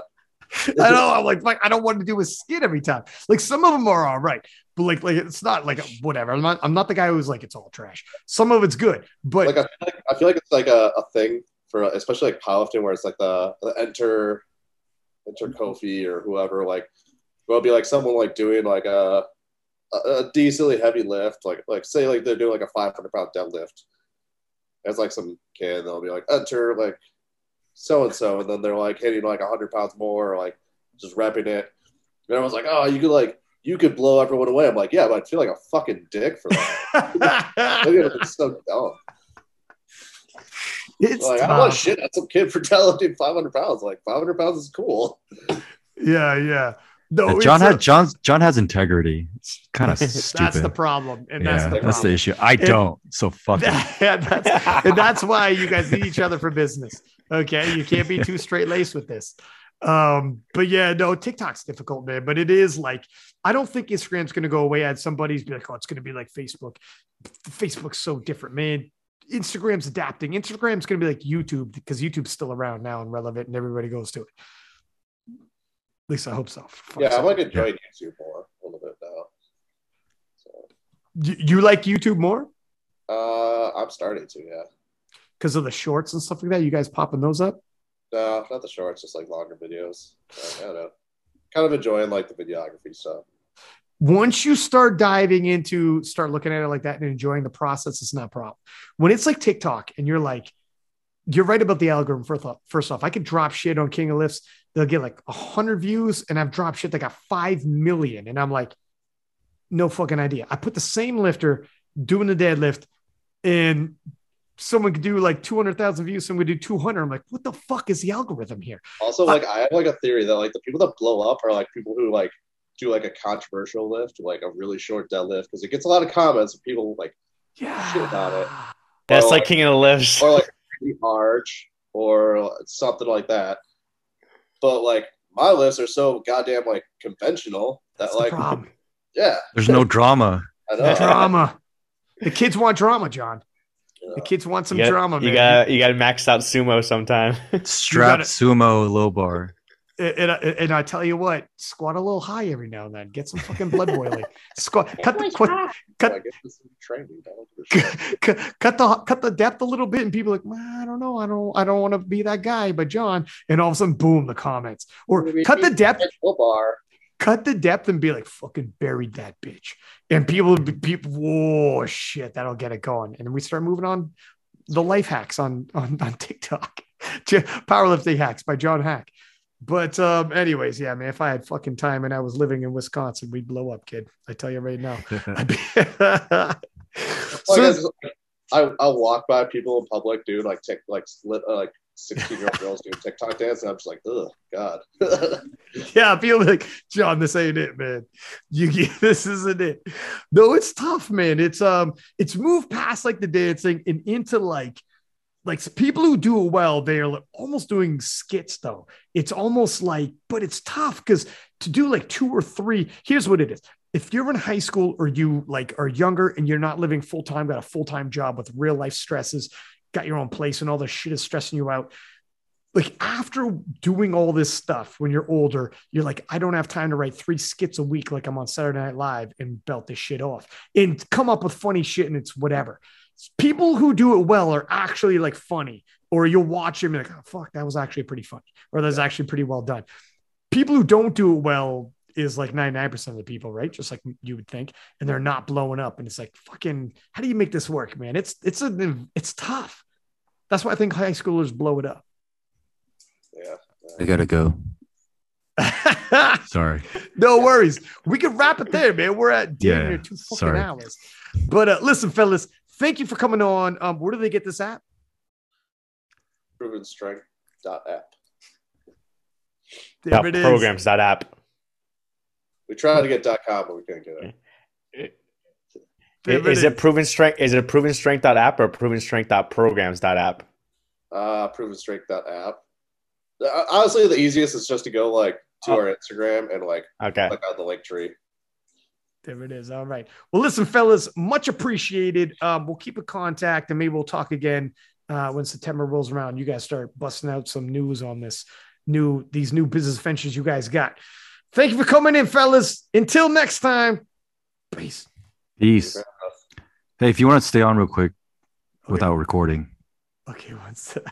I know. I'm like, fuck, I don't want to do a skit every time. Like some of them are all right, but like, like it's not like whatever. I'm not. I'm not the guy who's like it's all trash. Some of it's good, but
Like I feel like, I feel like it's like a, a thing for especially like powerlifting where it's like the, the enter enter mm-hmm. Kofi or whoever like will be like someone like doing like a a, a decently heavy lift like like say like they're doing like a 500 pound deadlift. It's like some kid they'll be like enter like so and so and then they're like hitting like 100 pounds more or like just repping it. And I was like, oh, you could like you could blow everyone away. I'm like, yeah, but I feel like a fucking dick for that. Like, it's so dumb.
it's
Like, I don't want shit at some kid for deadlifting 500 pounds. Like, 500 pounds is cool.
Yeah, yeah. No,
Yeah,
it's
John
a-
had John. John has integrity. It's kind of stupid.
That's the problem, and
yeah,
that's the
that's,
problem.
the issue. I don't. So fuck it.
Yeah, that's, and that's why you guys need each other for business. Okay, you can't be too straight laced with this. Um, but yeah, no, TikTok's difficult, man. But it is like I don't think Instagram's going to go away. I had somebody's be like, "Oh, it's going to be like Facebook." Facebook's so different, man. Instagram's adapting. Instagram's going to be like YouTube because YouTube's still around now and relevant, and everybody goes to it. At least I hope so.
Yeah,
fuck's
I'm like enjoying YouTube more a little bit now. So,
you, you like YouTube more
uh, I'm starting to, yeah.
Because of the shorts and stuff like that. You guys popping those up?
No, not the shorts, just like longer videos. Like, I don't know. Kind of enjoying like the videography stuff.
once you start diving into start looking at it like that and enjoying the process it's not a problem when it's like tiktok and you're like you're right about the algorithm first off, first off i could drop shit on king of lifts they'll get like a 100 views and i've dropped shit that got 5 million and i'm like no fucking idea i put the same lifter doing the deadlift and someone could do like 200000 views someone would do 200 i'm like what the fuck is the algorithm here
Also, like, I have like a theory that like the people that blow up are like people who like do like a controversial lift, like a really short deadlift, because it gets a lot of comments of people like,
yeah
Shit on it.
That's
Or,
like King of the Lifts.
or like really arch or something like that. But like my lifts are so goddamn like conventional that
That's
like
problem.
yeah,
There's no drama.
I know.
drama. The kids want drama, John.
Yeah.
The kids want some
you got,
drama,
you got you got to max out sumo sometime.
Strap
gotta-
sumo low bar.
and, and, and I tell you what, squat a little high every now and then. Get some fucking blood boiling. Squat. Cut the cut, cut,
Like, it's just training. I don't give a shit.
cut, cut the cut the depth a little bit, and people are like, "Man, I don't know, I don't, I don't want to be that guy, but John. And all of a sudden, boom, the comments or cut the depth,
Full bar.
Cut the depth, and be like, fucking buried that bitch. And people, be people, whoa, shit, that'll get it going. And then we start moving on the life hacks on on, on TikTok. Powerlifting hacks by John Haack. But um, anyways, yeah, man, if I had fucking time and I was living in Wisconsin, we'd blow up, kid. I tell you right now. I'd be-
Like,
So-
I, just- I I'll walk by people in public, dude, like tick like slit uh, like sixteen year old girls doing TikTok dance, and I'm just like, oh god.
yeah, I feel like John, this ain't it, man. You this isn't it. No, it's tough, man. It's um, it's moved past like the dancing and into like like people who do it well, they are like almost doing skits though. It's almost like, but it's tough because to do like two or three, here's what it is. If you're in high school or you like are younger and you're not living full time, got a full time job with real life stresses, got your own place, and all this shit is stressing you out. Like after doing all this stuff when you're older, you're like, I don't have time to write three skits a week like I'm on Saturday Night Live and belt this shit off and come up with funny shit and it's whatever people who do it well are actually like funny, or you'll watch them and like, oh fuck, that was actually pretty funny, or that's actually pretty well done. People who don't do it well, is like 99% of the people, right? Just like you would think, and they're not blowing up. And it's like, fucking, how do you make this work, man? It's it's a it's tough. That's why I think high schoolers blow it up.
Yeah.
I gotta go. Sorry.
no worries. We can wrap it there, man. We're at damn
Yeah,
near two fucking
sorry.
hours. But uh, listen, fellas, thank you for coming on. Um, where do they get this app?
Proven strength dot app.
There it is.
programs dot app.
We tried to get dot com, but we couldn't get it.
There
Is
is.
it proven strength? Is it a proven strength dot app or proven strength dot programs dot app?
Uh, proven strength dot app. Uh, Honestly, the easiest is just to go like to
Oh.
our Instagram and like
Okay.
click on the link tree.
There it is. All right. Well, listen, fellas, much appreciated. Um, we'll keep in contact and maybe we'll talk again uh, when September rolls around. You guys start busting out some news on this new these new business ventures you guys got. Thank you for coming in, fellas. Until next time. Peace.
Peace. Hey, if you want to stay on real quick without recording,
Okay, one sec.